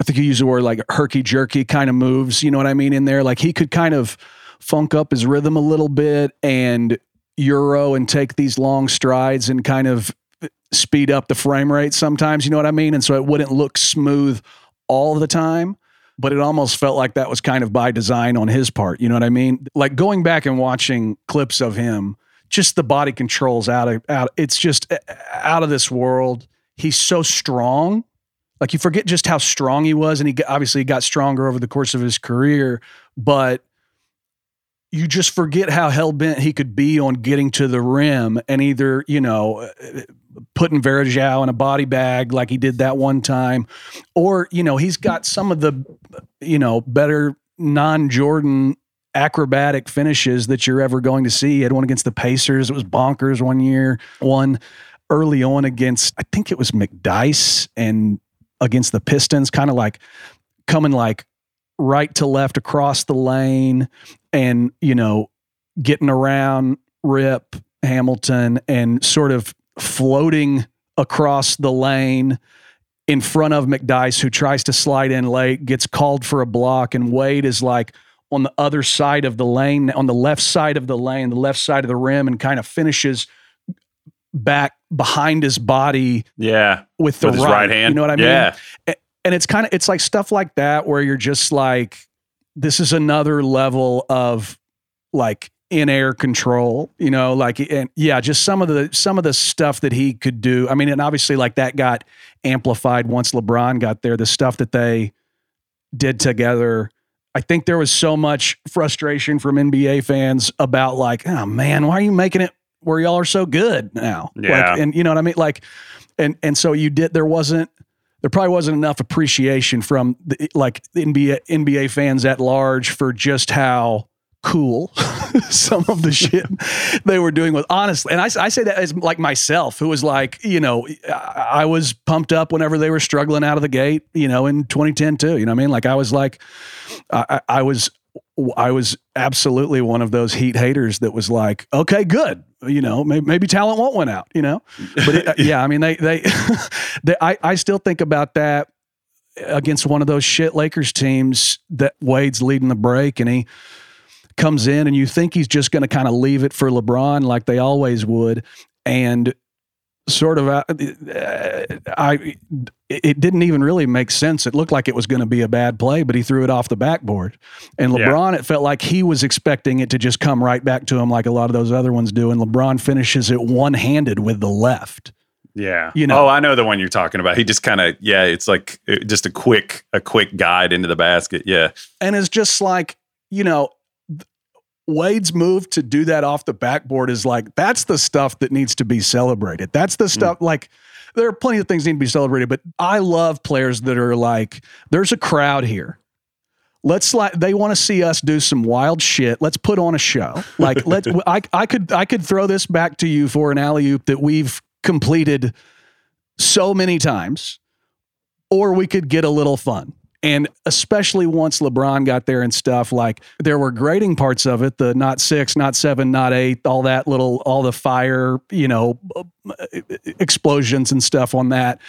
I think you use the word like herky jerky kind of moves, you know what I mean, in there. Like he could kind of funk up his rhythm a little bit and euro and take these long strides and kind of speed up the frame rate sometimes, you know what I mean? And so it wouldn't look smooth all the time, but it almost felt like that was kind of by design on his part, you know what I mean? Like going back and watching clips of him, just the body controls out of out it's just uh, out of this world. He's so strong like you forget just how strong he was, and he obviously got stronger over the course of his career, but you just forget how hell bent he could be on getting to the rim and either you know uh, putting Varejao in a body bag like he did that one time, or you know he's got some of the you know better non-Jordan acrobatic finishes that you're ever going to see. He had one against the Pacers. It was bonkers one year. One early on against I think it was McDyess and against the Pistons, kind of like coming like right to left across the lane and, you know, getting around Rip Hamilton and sort of floating across the lane in front of McDyess, who tries to slide in late, gets called for a block, and Wade is like on the other side of the lane, on the left side of the lane, the left side of the rim, and kind of finishes back behind his body Yeah. with the With his right, right hand. You know what I mean? Yeah. And it's kind of it's like stuff like that where you're just like, this is another level of like in air control, you know, like and yeah, just some of the some of the stuff that he could do. I mean, and obviously like that got amplified once LeBron got there. The stuff that they did together. I think there was so much frustration from NBA fans about like, oh man, why are you making it where y'all are so good now? Yeah. Like, and you know what I mean? Like, and and so you did. There wasn't. There probably wasn't enough appreciation from the, like NBA NBA fans at large for just how cool [laughs] some of the shit [laughs] they were doing with honestly and I, I say that as like myself who was like you know I, I was pumped up whenever they were struggling out of the gate you know in 2010 too you know what I mean like I was like I, I I was I was absolutely one of those heat haters that was like okay good you know maybe, maybe talent won't win out you know? But it, [laughs] yeah I mean they they, [laughs] they I, I still think about that against one of those shit Lakers teams that Wade's leading the break and he comes in and you think he's just going to kind of leave it for LeBron like they always would. And sort of uh, I it didn't even really make sense it looked like it was going to be a bad play but he threw it off the backboard and Yeah. LeBron it felt like he was expecting it to just come right back to him like a lot of those other ones do and LeBron finishes it one-handed with the left Yeah. You know. Oh, I know the one you're talking about. He just kind of yeah, it's like uh, just a quick a quick guide into the basket. Yeah. and it's just like you know Wade's move to do that off the backboard is like that's the stuff that needs to be celebrated. That's the mm. stuff like there are plenty of things that need to be celebrated, but I love players that are like there's a crowd here. Let's like they want to see us do some wild shit. Let's put on a show. Like [laughs] let's I I could I could throw this back to you for an alley oop that we've completed so many times or we could get a little fun. And especially once LeBron got there and stuff, like there were grading parts of it, the not six, not seven, not eight, all that little, all the fire, you know, uh, explosions and stuff on that.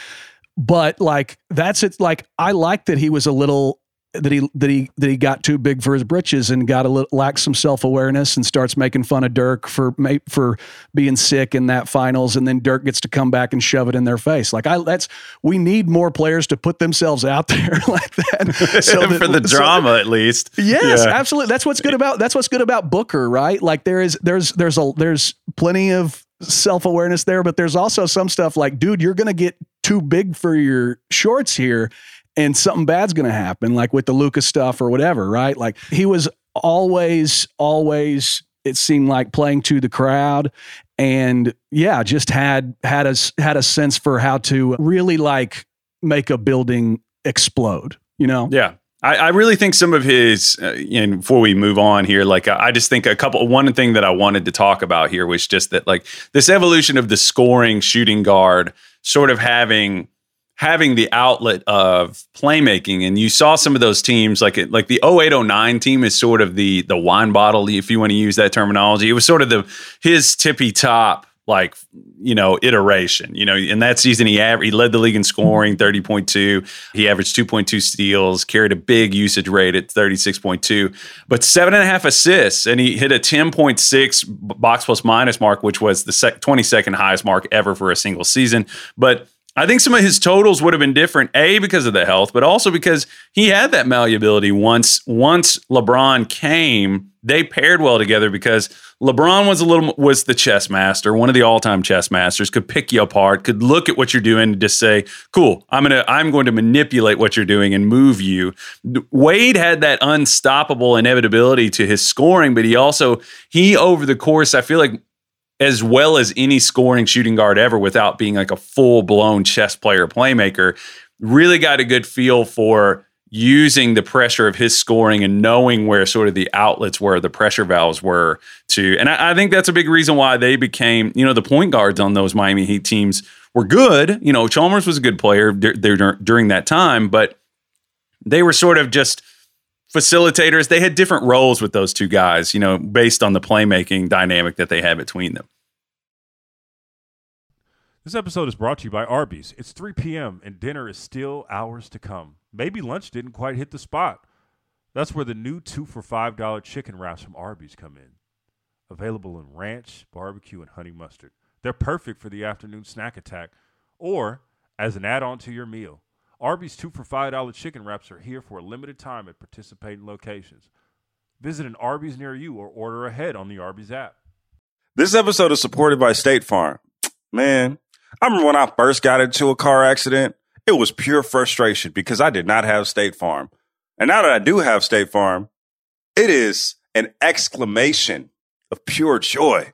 But like that's it. Like I like that he was a little that he that he that he got too big for his britches and got a little lacks some self awareness and starts making fun of Dirk for for being sick in that finals, and then Dirk gets to come back and shove it in their face. Like I, that's we need more players to put themselves out [laughs] there like that [laughs] so that- For the so- drama, at least. Yes, Yeah. absolutely. That's what's good about that's what's good about Booker, right? Like there is there's there's a there's plenty of self-awareness there, but there's also some stuff like, dude, you're gonna get too big for your shorts here and something bad's gonna happen, like with the Lucas stuff or whatever, right? Like he was always, always it seemed like playing to the crowd and yeah, just had had a had a sense for how to really like make a building explode, you know? Yeah. I, I really think some of his, uh, and before we move on here, like I I just think a couple, one thing that I wanted to talk about here was just that, like this evolution of the scoring shooting guard, sort of having having the outlet of playmaking, and you saw some of those teams, like it, like the 0809 team is sort of the the wine bottle, if you want to use that terminology. It was sort of the his tippy top like you know iteration you know in that season he aver- he led the league in scoring 30.2 he averaged 2.2 steals carried a big usage rate at 36.2 but seven and a half assists. And he hit a 10.6 box plus minus mark which was the sec- 22nd highest mark ever for a single season. But I think some of his totals would have been different, a because of the health, but also because he had that malleability. Once once LeBron came, they paired well together because LeBron was a little was the chess master, one of the all time chess masters, could pick you apart, could look at what you're doing and just say, "Cool, I'm gonna I'm going to manipulate what you're doing and move you." Wade had that unstoppable inevitability to his scoring, but he also he over the course, I feel like as well as any scoring shooting guard ever without being like a full blown chess player playmaker. Really got a good feel for using the pressure of his scoring and knowing where sort of the outlets were, the pressure valves were to. And I, I think that's a big reason why they became, you know, the point guards on those Miami Heat teams were good. You know, Chalmers was a good player dur- dur- during that time, but they were sort of just facilitators. They had different roles with those two guys, you know, based on the playmaking dynamic that they had between them. This episode is brought to you by Arby's. It's 3 p.m. and dinner is still hours to come. Maybe lunch didn't quite hit the spot. That's where the new two for $5 chicken wraps from Arby's come in. Available in ranch, barbecue, and honey mustard. They're perfect for the afternoon snack attack or as an add on to your meal. Arby's two for $5 chicken wraps are here for a limited time at participating locations. Visit an Arby's near you or order ahead on the Arby's app. This episode is supported by State Farm. Man, I remember when I first got into a car accident, it was pure frustration because I did not have State Farm. And now that I do have State Farm, it is an exclamation of pure joy.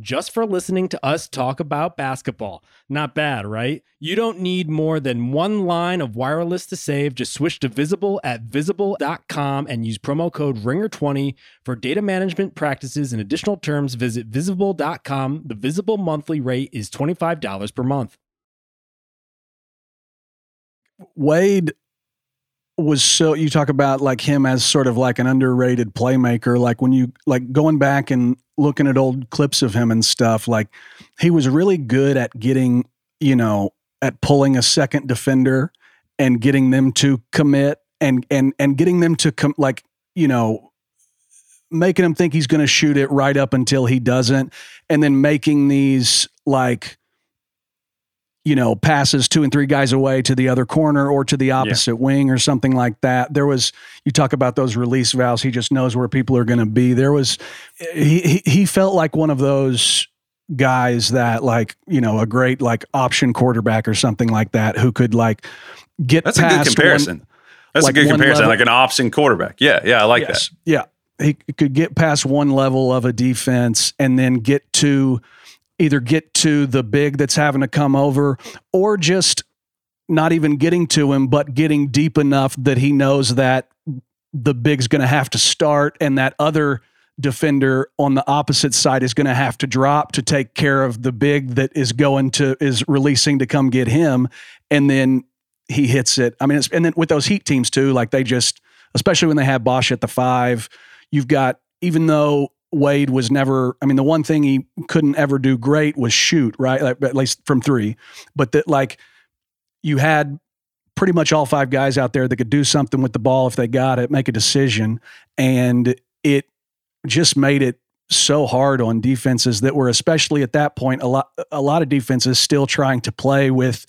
just for listening to us talk about basketball. Not bad, right? You don't need more than one line of wireless to save. Just switch to Visible at visible.com and use promo code RINGER20 for data management practices and additional terms. Visit visible.com. The Visible monthly rate is $25 per month. Wade was so you talk about like him as sort of like an underrated playmaker like when you like going back and looking at old clips of him and stuff like he was really good at getting you know at pulling a second defender and getting them to commit and and and getting them to come like you know making him think he's going to shoot it right up until he doesn't and then making these like you know, passes two and three guys away to the other corner or to the opposite yeah. wing or something like that. There was, you talk about those release valves. He just knows where people are going to be. There was, he, he felt like one of those guys that like, you know, a great like option quarterback or something like that who could like get That's a good comparison. One, That's like a good comparison. Level. Like an option quarterback. Yeah. Yeah. I like yes, that. Yeah. He could get past one level of a defense and then get to, either get to the big that's having to come over or just not even getting to him, but getting deep enough that he knows that the big's going to have to start and that other defender on the opposite side is going to have to drop to take care of the big that is going to is releasing to come get him. And then he hits it. I mean and then with those heat teams too like they just especially when they have bosh at the five you've got even though Wade was never, I mean, the one thing he couldn't ever do great was shoot, right? Like, at least from three. But that, like, you had pretty much all five guys out there that could do something with the ball if they got it, make a decision. And it just made it so hard on defenses that were, especially at that point, a lot, a lot of defenses still trying to play with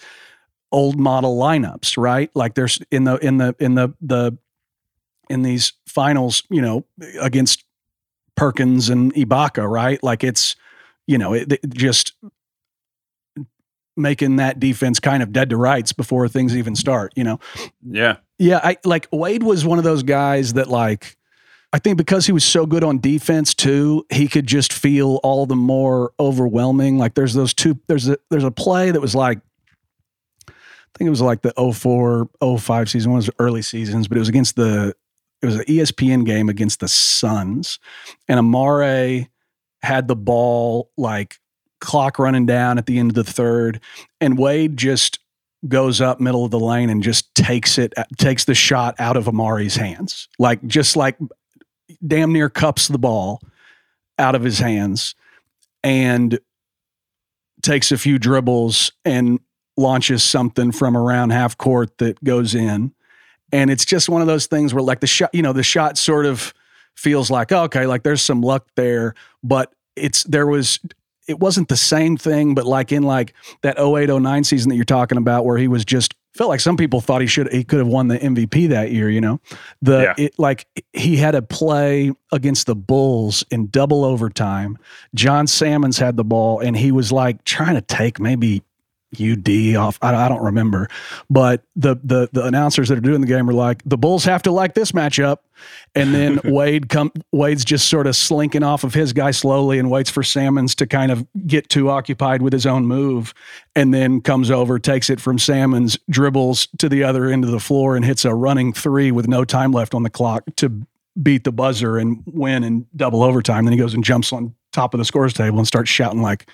old model lineups, right? Like there's in the, in the, in the, the, in these finals, you know, against Perkins and Ibaka, right? Like it's, you know, it, it just making that defense kind of dead to rights before things even start, you know? Yeah. Yeah. I like Wade was one of those guys that like, I think because he was so good on defense too, he could just feel all the more overwhelming. Like there's those two, there's a, there's a play that was like, I think it was like the 04, 05 season, one of those early seasons, but it was against the it was an ESPN game against the Suns, and Amare had the ball like clock running down at the end of the third, and Wade just goes up middle of the lane and just takes it takes the shot out of Amare's hands, like just like damn near cups the ball out of his hands, and takes a few dribbles and launches something from around half court that goes in and it's just one of those things where like the shot, you know, the shot sort of feels like, oh, okay, like there's some luck there, but it's there was it wasn't the same thing, but like in like that 0809 season that you're talking about where he was just felt like some people thought he should he could have won the MVP that year, you know. The yeah. it like he had a play against the Bulls in double overtime. John Salmons had the ball and he was like trying to take maybe UD off. I, I don't remember, but the the the announcers that are doing the game are like the Bulls have to like this matchup, and then [laughs] Wade come Wade's just sort of slinking off of his guy slowly and waits for Salmons to kind of get too occupied with his own move, and then comes over, takes it from Salmons, dribbles to the other end of the floor, and hits a running three with no time left on the clock to beat the buzzer and win in double overtime. Then he goes and jumps on top of the scores table and starts shouting like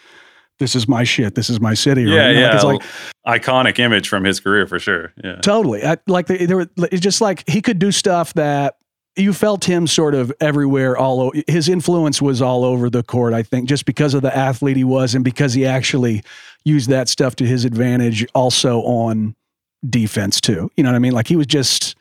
this is my shit. This is my city. Yeah. You know, yeah. like it's like iconic image from his career for sure. Yeah. totally. I, like they, they were. It's just like he could do stuff that you felt him sort of everywhere. All o- his influence was all over the court. I think just because of the athlete he was, and because he actually used that stuff to his advantage, also on defense too. You know what I mean? Like he was just.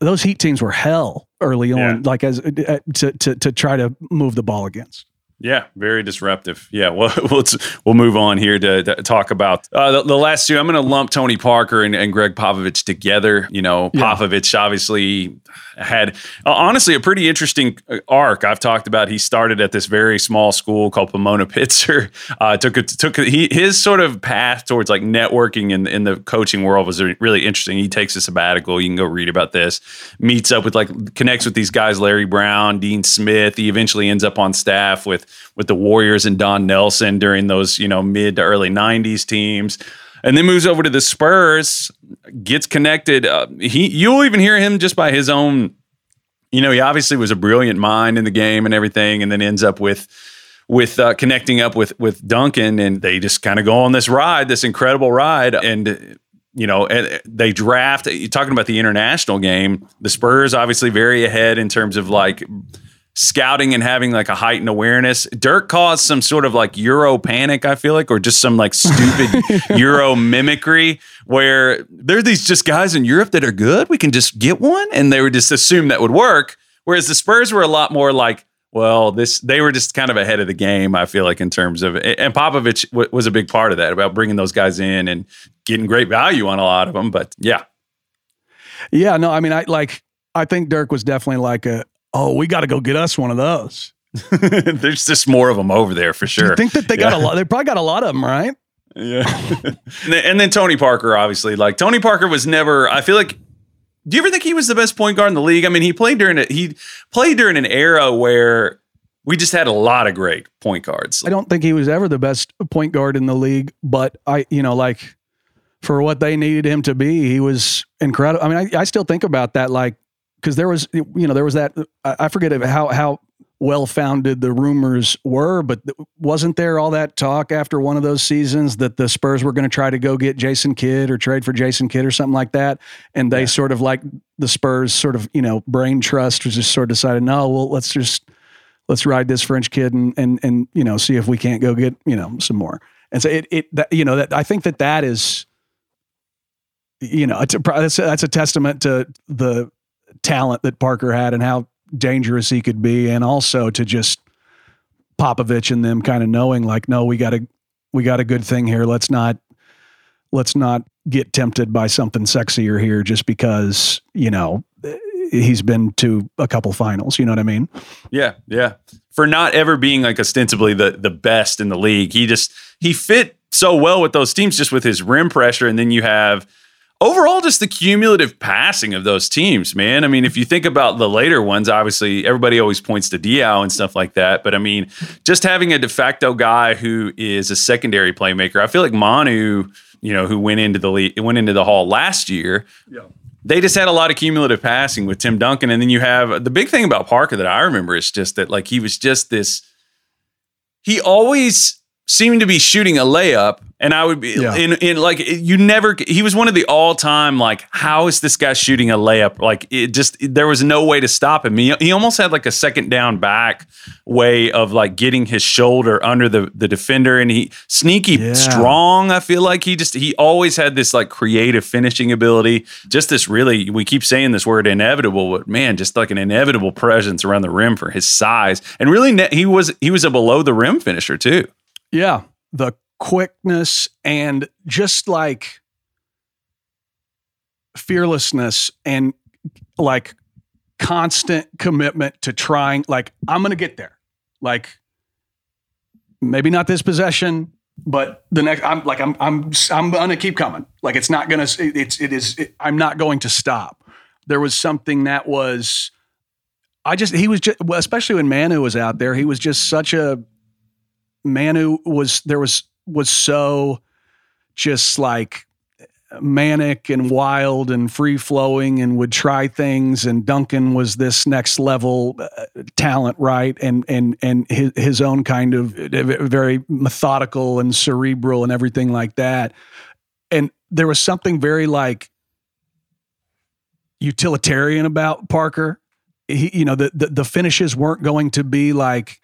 Those Heat teams were hell early on, Yeah. like as uh, to, to to try to move the ball against. Yeah, very disruptive. Yeah, [laughs] well, we'll, we'll move on here to, to talk about uh, the, the last two. I'm going to lump Tony Parker and, and Gregg Popovich together. You know, Yeah. Popovich obviously had uh, honestly a pretty interesting uh, arc. I've talked about. He started at this very small school called Pomona Pitzer. [laughs] Uh, took it took it- he his sort of path towards like networking in in the coaching world was really interesting. He takes a sabbatical. You can go read about this. Meets up with like connects with these guys, Larry Brown, Dean Smith. He eventually ends up on staff with with the Warriors and Don Nelson during those you know mid to early '90s teams. And then moves over to the Spurs, gets connected. Uh, he, you'll even hear him just by his own you know, he obviously was a brilliant mind in the game and everything, and then ends up with with uh, connecting up with with Duncan, and they just kind of go on this ride, this incredible ride, and you know, they draft. You're talking about the international game. The Spurs obviously very ahead in terms of like scouting and having like a heightened awareness. Dirk caused some sort of like Euro panic, I feel like, or just some like stupid [laughs] Euro mimicry where there are these just guys in Europe that are good. We can just get one. And they would just assume that would work. Whereas the Spurs were a lot more like, well, this they were just kind of ahead of the game. I feel like in terms of and Popovich w- was a big part of that about bringing those guys in and getting great value on a lot of them. But yeah, Yeah, no, I mean, I like. I think Dirk was definitely like a. Oh, we got to go get us one of those. [laughs] there's just more of them over there for sure. you think that they got Yeah. a lot? They probably got a lot of them, right? Yeah. and, [laughs] then, and then Tony Parker, obviously. Like Tony Parker was never, I feel like, do you ever think he was the best point guard in the league? I mean, he played during a, he played during an era where we just had a lot of great point guards. I don't think he was ever the best point guard in the league, but I, you know, like for what they needed him to be, he was incredible. I mean, I, I still think about that, like, because there was, you know, there was that. I forget how how well founded the rumors were, but wasn't there all that talk after one of those seasons that the Spurs were going to try to go get Jason Kidd or trade for Jason Kidd or something like that, and they sort of like the Spurs sort of you know brain trust was just sort of decided, no, well, let's just let's ride this French kid and and and you know see if we can't go get you know some more. And so it it that, you know that I think that that is you know it's a, that's that's a testament to the talent that Parker had and how dangerous he could be, and also to just Popovich and them kind of knowing like, no, we got a we got a good thing here. Let's not let's not get tempted by something sexier here just because you know he's been to a couple finals. You know what I mean? Yeah, yeah. For not ever being like ostensibly the the best in the league, he just he fit so well with those teams just with his rim pressure, and then you have overall just the cumulative passing of those teams. Man, I mean, if you think about the later ones, obviously everybody always points to Diaw and stuff like that, but I mean, just having a de facto guy who is a secondary playmaker, I feel like Manu. You know, who went into the league, went into the hall last year Yeah. they just had a lot of cumulative passing with Tim Duncan. And then you have the big thing about Parker that I remember is just that like he was just this, he always seemed to be shooting a layup. And I would be Yeah. in, in like, you never, he was one of the all time, like, how is this guy shooting a layup? Like, it just, there was no way to stop him. He, he almost had like a second down back way of like getting his shoulder under the, the defender. And he, sneaky Yeah. strong, I feel like he just, he always had this like creative finishing ability. Just this really, we keep saying this word inevitable, but man, just like an inevitable presence around the rim for his size. And really, ne- he was, he was a below the rim finisher too. Yeah, the quickness and just like fearlessness and like constant commitment to trying like I'm to get there. Like maybe not this possession, but the next I'm like I'm I'm I'm gonna keep coming. Like it's not gonna it's it is it, I'm not going to stop. There was something that was I just he was just especially when Manu was out there, he was just such a Manu was there was was so just like manic and wild and free flowing and would try things and Duncan was this next level uh, talent right? And and and his, his own kind of very methodical and cerebral and everything like that. And there was something very like utilitarian about Parker. He you know the the, the finishes weren't going to be like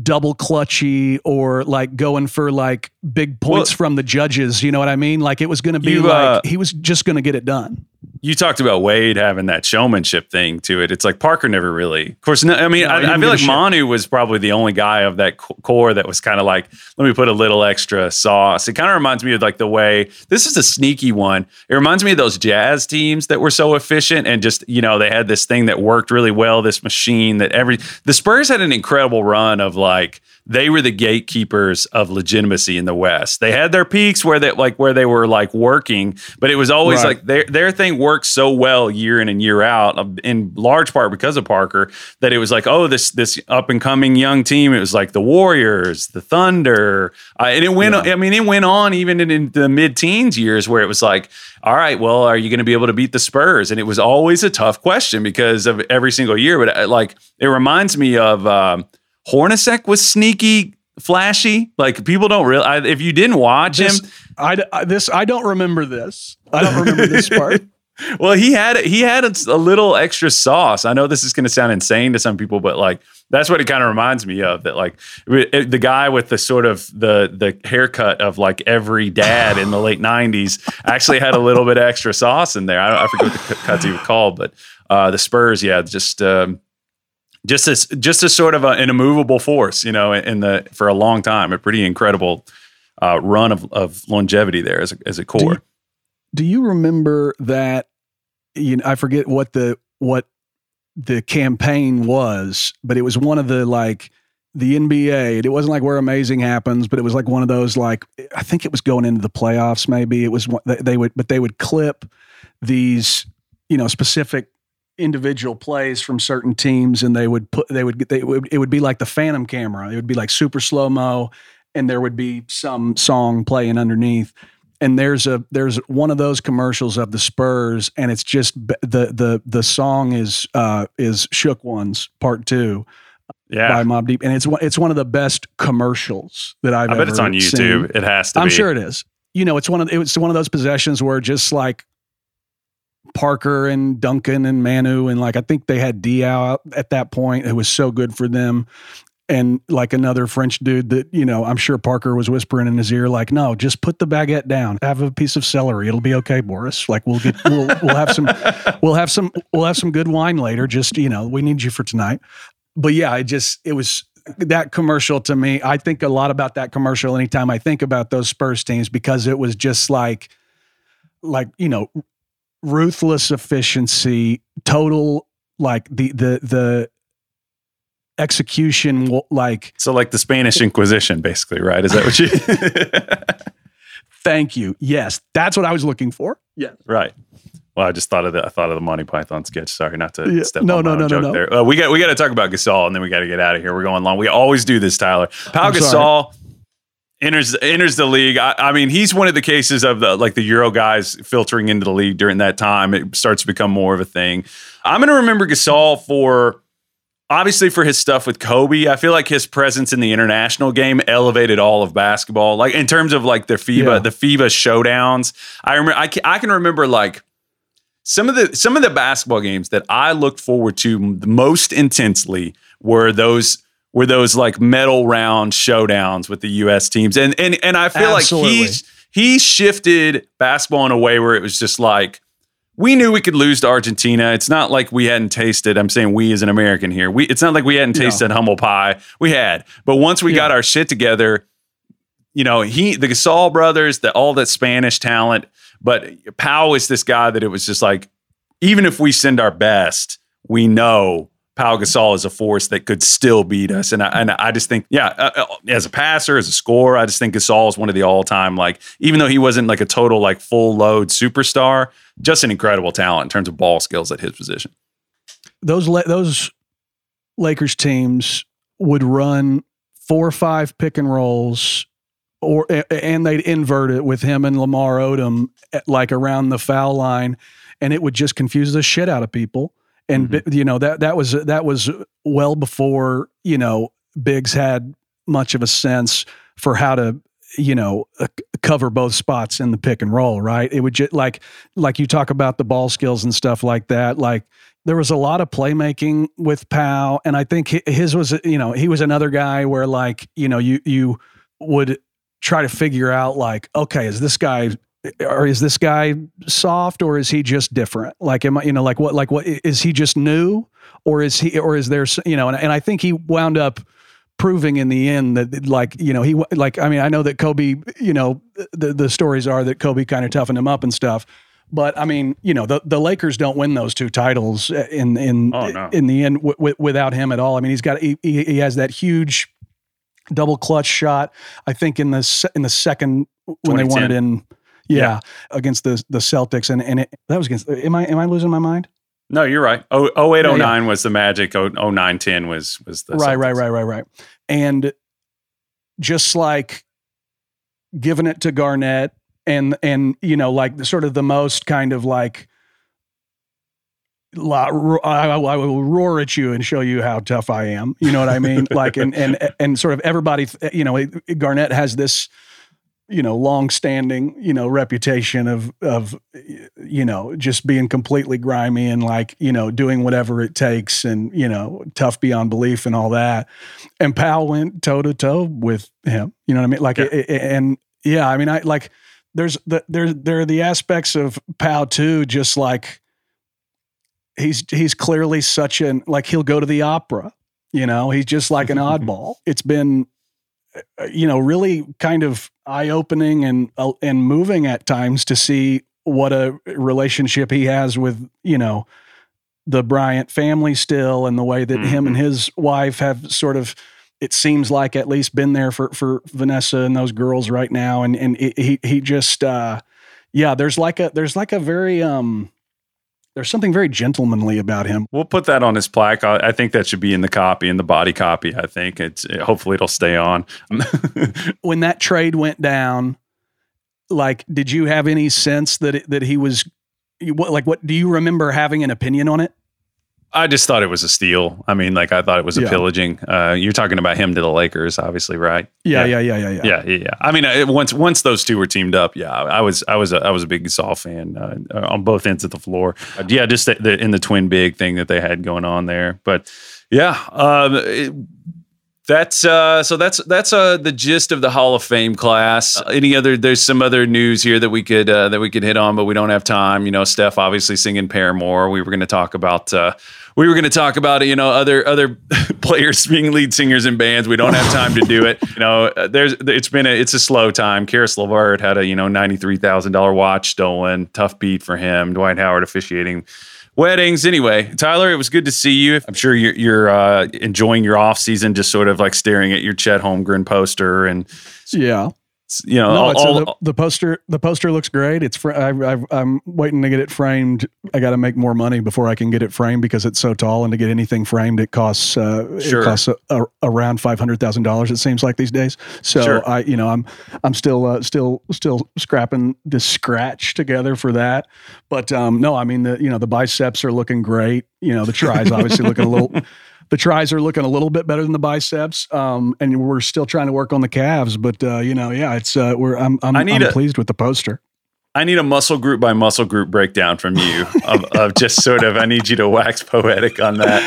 double clutchy or like going for like big points well, from the judges. You know what I mean? Like it was going to be you, like uh, he was just going to get it done you talked about Wade having that showmanship thing to it. It's like Parker never really, of course. No, I mean, no, I, I feel like Manu was probably the only guy of that core that was kind of like, let me put a little extra sauce. It kind of reminds me of like the way this is a sneaky one. It reminds me of those jazz teams that were so efficient and just you know they had this thing that worked really well. This machine that every the Spurs had an incredible run of like they were the gatekeepers of legitimacy in the West. They had their peaks where they like where they were like working, but it was always right. like their their thing worked so well year in and year out, um, in large part because of Parker, that it was like, oh, this this up and coming young team. It was like the Warriors, the Thunder, uh, and it went. Yeah. I mean, it went on even in, in the mid teens years where it was like, all right, well, are you going to be able to beat the Spurs? And it was always a tough question because of every single year. But uh, like, it reminds me of. Um, Hornacek was sneaky, flashy. Like people don't realize if you didn't watch this, him. I, I, this I don't remember this. I don't remember this part. [laughs] well, he had he had a, a, little extra sauce. I know this is going to sound insane to some people, but like that's what it kind of reminds me of. That like it, the guy with the sort of the the haircut of like every dad in the late '90s actually had a little bit extra sauce in there. I, I forget what the cuts he was called, but uh, the Spurs, yeah, just um, just as just as sort of a, an immovable force, you know, in the for a long time, a pretty incredible uh, run of, of longevity there as a, as a core. Do you, do you remember that? You know, I forget what the what the campaign was, but it was one of the like the NBA. It wasn't like where amazing happens, but it was like one of those like I think it was going into the playoffs. Maybe it was they would, but they would clip these you know specific individual plays from certain teams and they would put they would they would it would be like the phantom camera it would be like super slow mo and there would be some song playing underneath and there's a there's one of those commercials of the Spurs and it's just the the the song is uh is Shook Ones part 2 yeah. by Mobb Deep and it's one it's one of the best commercials that I've I bet it's on YouTube seen. it has to I'm be. sure it is you know it's one of it's one of those possessions where just like Parker and Duncan and Manu and like I think they had Diaw at that point. It was so good for them. And like another French dude that, you know, I'm sure Parker was whispering in his ear, like, no, just put the baguette down. Have a piece of celery. It'll be okay, Boris. Like we'll get we'll we'll have some we'll have some we'll have some good wine later. Just, you know, we need you for tonight. But yeah, I just it was that commercial to me. I think a lot about that commercial anytime I think about those Spurs teams because it was just like like, you know, ruthless efficiency, total like the the the execution like so like the Spanish Inquisition basically, right? Is that what you [laughs] Thank you. Yes, that's what I was looking for. Yes. Right. Well, I just thought of the I thought of the Monty Python sketch. Sorry, not to yeah. step no, on no, my no, joke no, no. there. Uh, we got we got to talk about Gasol, and then we got to get out of here. We're going long. We always do this, Tyler. Pau Gasol. Enters enters the league. I, I, mean, he's one of the cases of the like the Euro guys filtering into the league during that time. It starts to become more of a thing. I'm going to remember Gasol for obviously for his stuff with Kobe. I feel like his presence in the international game elevated all of basketball. Like in terms of like the FIBA yeah. the FIBA showdowns. I remember I can, I can remember like some of the some of the basketball games that I looked forward to most intensely were those were those like medal round showdowns with the U.S. teams, and and and I feel Absolutely. like he's he shifted basketball in a way where it was just like we knew we could lose to Argentina. It's not like we hadn't tasted. I'm saying we as an American here. We it's not like we hadn't tasted no. humble pie. We had, but once we yeah. got our shit together, you know, he the Gasol brothers, the all that Spanish talent, but Pau is this guy that it was just like, even if we send our best, we know Pau Gasol is a force that could still beat us. And I, and I just think, yeah, uh, uh, as a passer, as a scorer, I just think Gasol is one of the all time, like, even though he wasn't like a total, like, full load superstar, just an incredible talent in terms of ball skills at his position. Those, those Lakers teams would run four or five pick and rolls or and they'd invert it with him and Lamar Odom like around the foul line and it would just confuse the shit out of people and mm-hmm. you know that that was that was well before you know Biggs had much of a sense for how to you know uh, cover both spots in the pick and roll right it would just like like you talk about the ball skills and stuff like that like there was a lot of playmaking with Pau and I think his was you know he was another guy where like you know you you would try to figure out like okay is this guy or is this guy soft or is he just different like am i you know like what like what is he just new or is he or is there you know and, and i think he wound up proving in the end that like you know he like i mean i know that kobe you know the the stories are that kobe kind of toughened him up and stuff but I mean, you know, the, the Lakers don't win those two titles uh, in in oh, no. in the end w- w- without him at all. I mean, he's got he, he has that huge double clutch shot. I think in the in the second when they won it in yeah, yeah, against the the Celtics, and and it, that was against. Am I am I losing my mind? No, you're right. Oh, 08, 09 yeah, yeah. was the Magic. 09, 10 was was the right, Celtics. right, right, right, right. And just like giving it to Garnett, and and you know, like the, sort of the most kind of like. I, I will roar at you and show you how tough I am. You know what I mean? [laughs] like, and and and sort of everybody, you know, Garnett has this you know long-standing you know reputation of of you know just being completely grimy and like you know doing whatever it takes and you know tough beyond belief and all that. And Pau went toe to toe with him you know what I mean? Like yeah. It, and yeah I mean I like there's the there there are the aspects of Pau too just like he's he's clearly such an like he'll go to the opera you know? He's just like an [laughs] oddball. It's been uh, you know, really kind of eye opening and uh, and moving at times to see what a relationship he has with you know the Bryant family still, and the way that mm-hmm. him and mm-hmm. his wife have sort of it seems like at least been there for for Vanessa and those girls right now, and and it, he he just uh, yeah, there's like a there's like a very um there's something very gentlemanly about him. We'll put that on his plaque. I, think that should be in the copy, in the body copy. I think it's it, hopefully it'll stay on. [laughs] when that trade went down, like, did you have any sense that it, that he was like? What do you remember having an opinion on it? I just thought it was a steal. I mean, like I thought it was a yeah. pillaging. Uh, you're talking about him to the Lakers, obviously, right? Yeah, yeah, yeah, yeah, yeah. Yeah, yeah, yeah. I mean, it, once once those two were teamed up, yeah, I was I was a, I was a big Gasol fan uh, on both ends of the floor. Uh, yeah, just the, the, in the twin big thing that they had going on there. But yeah, um, it, that's uh, so that's that's uh, the gist of the Hall of Fame class. Uh, any other? There's some other news here that we could uh, that we could hit on, but we don't have time. You know, Steph obviously singing Paramore. We were going to talk about uh, we were going to talk about you know other other [laughs] players being lead singers in bands. We don't have time to do it. You know, uh, there's it's been a it's a slow time. Caris LeVert had a you know ninety three thousand dollar watch stolen. Tough beat for him. Dwight Howard officiating weddings. Anyway, Tyler, it was good to see you. I'm sure you're, you're uh, enjoying your off season, just sort of like staring at your Chet Holmgren poster and yeah, you know, no, all, all, the, the, poster. The poster looks great. It's. Fr- I, am waiting to get it framed. I got to make more money before I can get it framed because it's so tall, and to get anything framed, it costs. Uh, sure. It costs a, a, around five hundred thousand dollars. It seems like these days. So sure. I, you know, I'm I'm still uh, still still scrapping the scratch together for that. But um, no, I mean the you know the biceps are looking great. You know the [laughs] tries obviously looking a little the tries are looking a little bit better than the biceps, um, and we're still trying to work on the calves. But uh, you know, yeah, it's uh, we're I'm I'm, I'm a, pleased with the poster. I need a muscle group by muscle group breakdown from you of, of just sort of. I need you to wax poetic on that.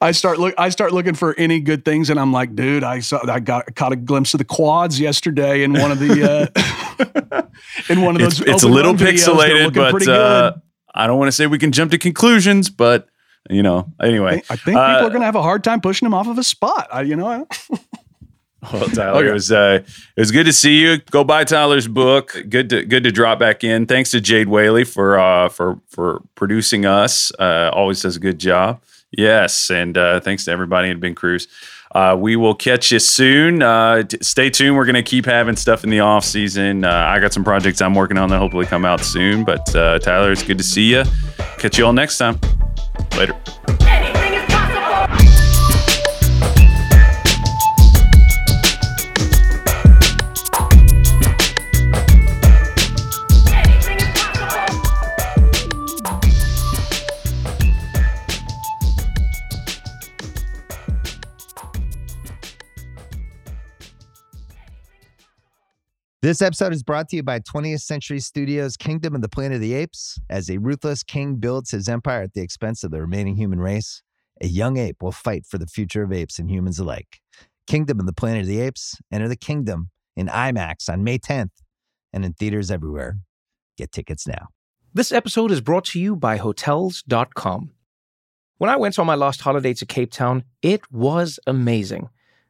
I start look. I start looking for any good things, and I'm like, dude, I saw. I got caught a glimpse of the quads yesterday in one of the uh, [laughs] in one of those. It's, it's a little pixelated, but uh, I don't want to say we can jump to conclusions, but you know, anyway. I think, I think uh, people are going to have a hard time pushing him off of a spot. I, you know. [laughs] well, Tyler, okay. it was uh, it was good to see you. Go buy Tyler's book. Good to good to drop back in. Thanks to Jade Whaley for uh, for for producing us. Uh, always does a good job. Yes, and uh, thanks to everybody at Ben Cruz. Uh, we will catch you soon. Uh, t- stay tuned. We're going to keep having stuff in the off season. Uh, I got some projects I'm working on that hopefully come out soon. But uh, Tyler, it's good to see you. Catch you all next time. Later. This episode is brought to you by 20th Century Studios' Kingdom of the Planet of the Apes. As a ruthless king builds his empire at the expense of the remaining human race, a young ape will fight for the future of apes and humans alike. Kingdom of the Planet of the Apes. Enter the kingdom in IMAX on May 10th and in theaters everywhere. Get tickets now. This episode is brought to you by Hotels.com. When I went on my last holiday to Cape Town, it was amazing.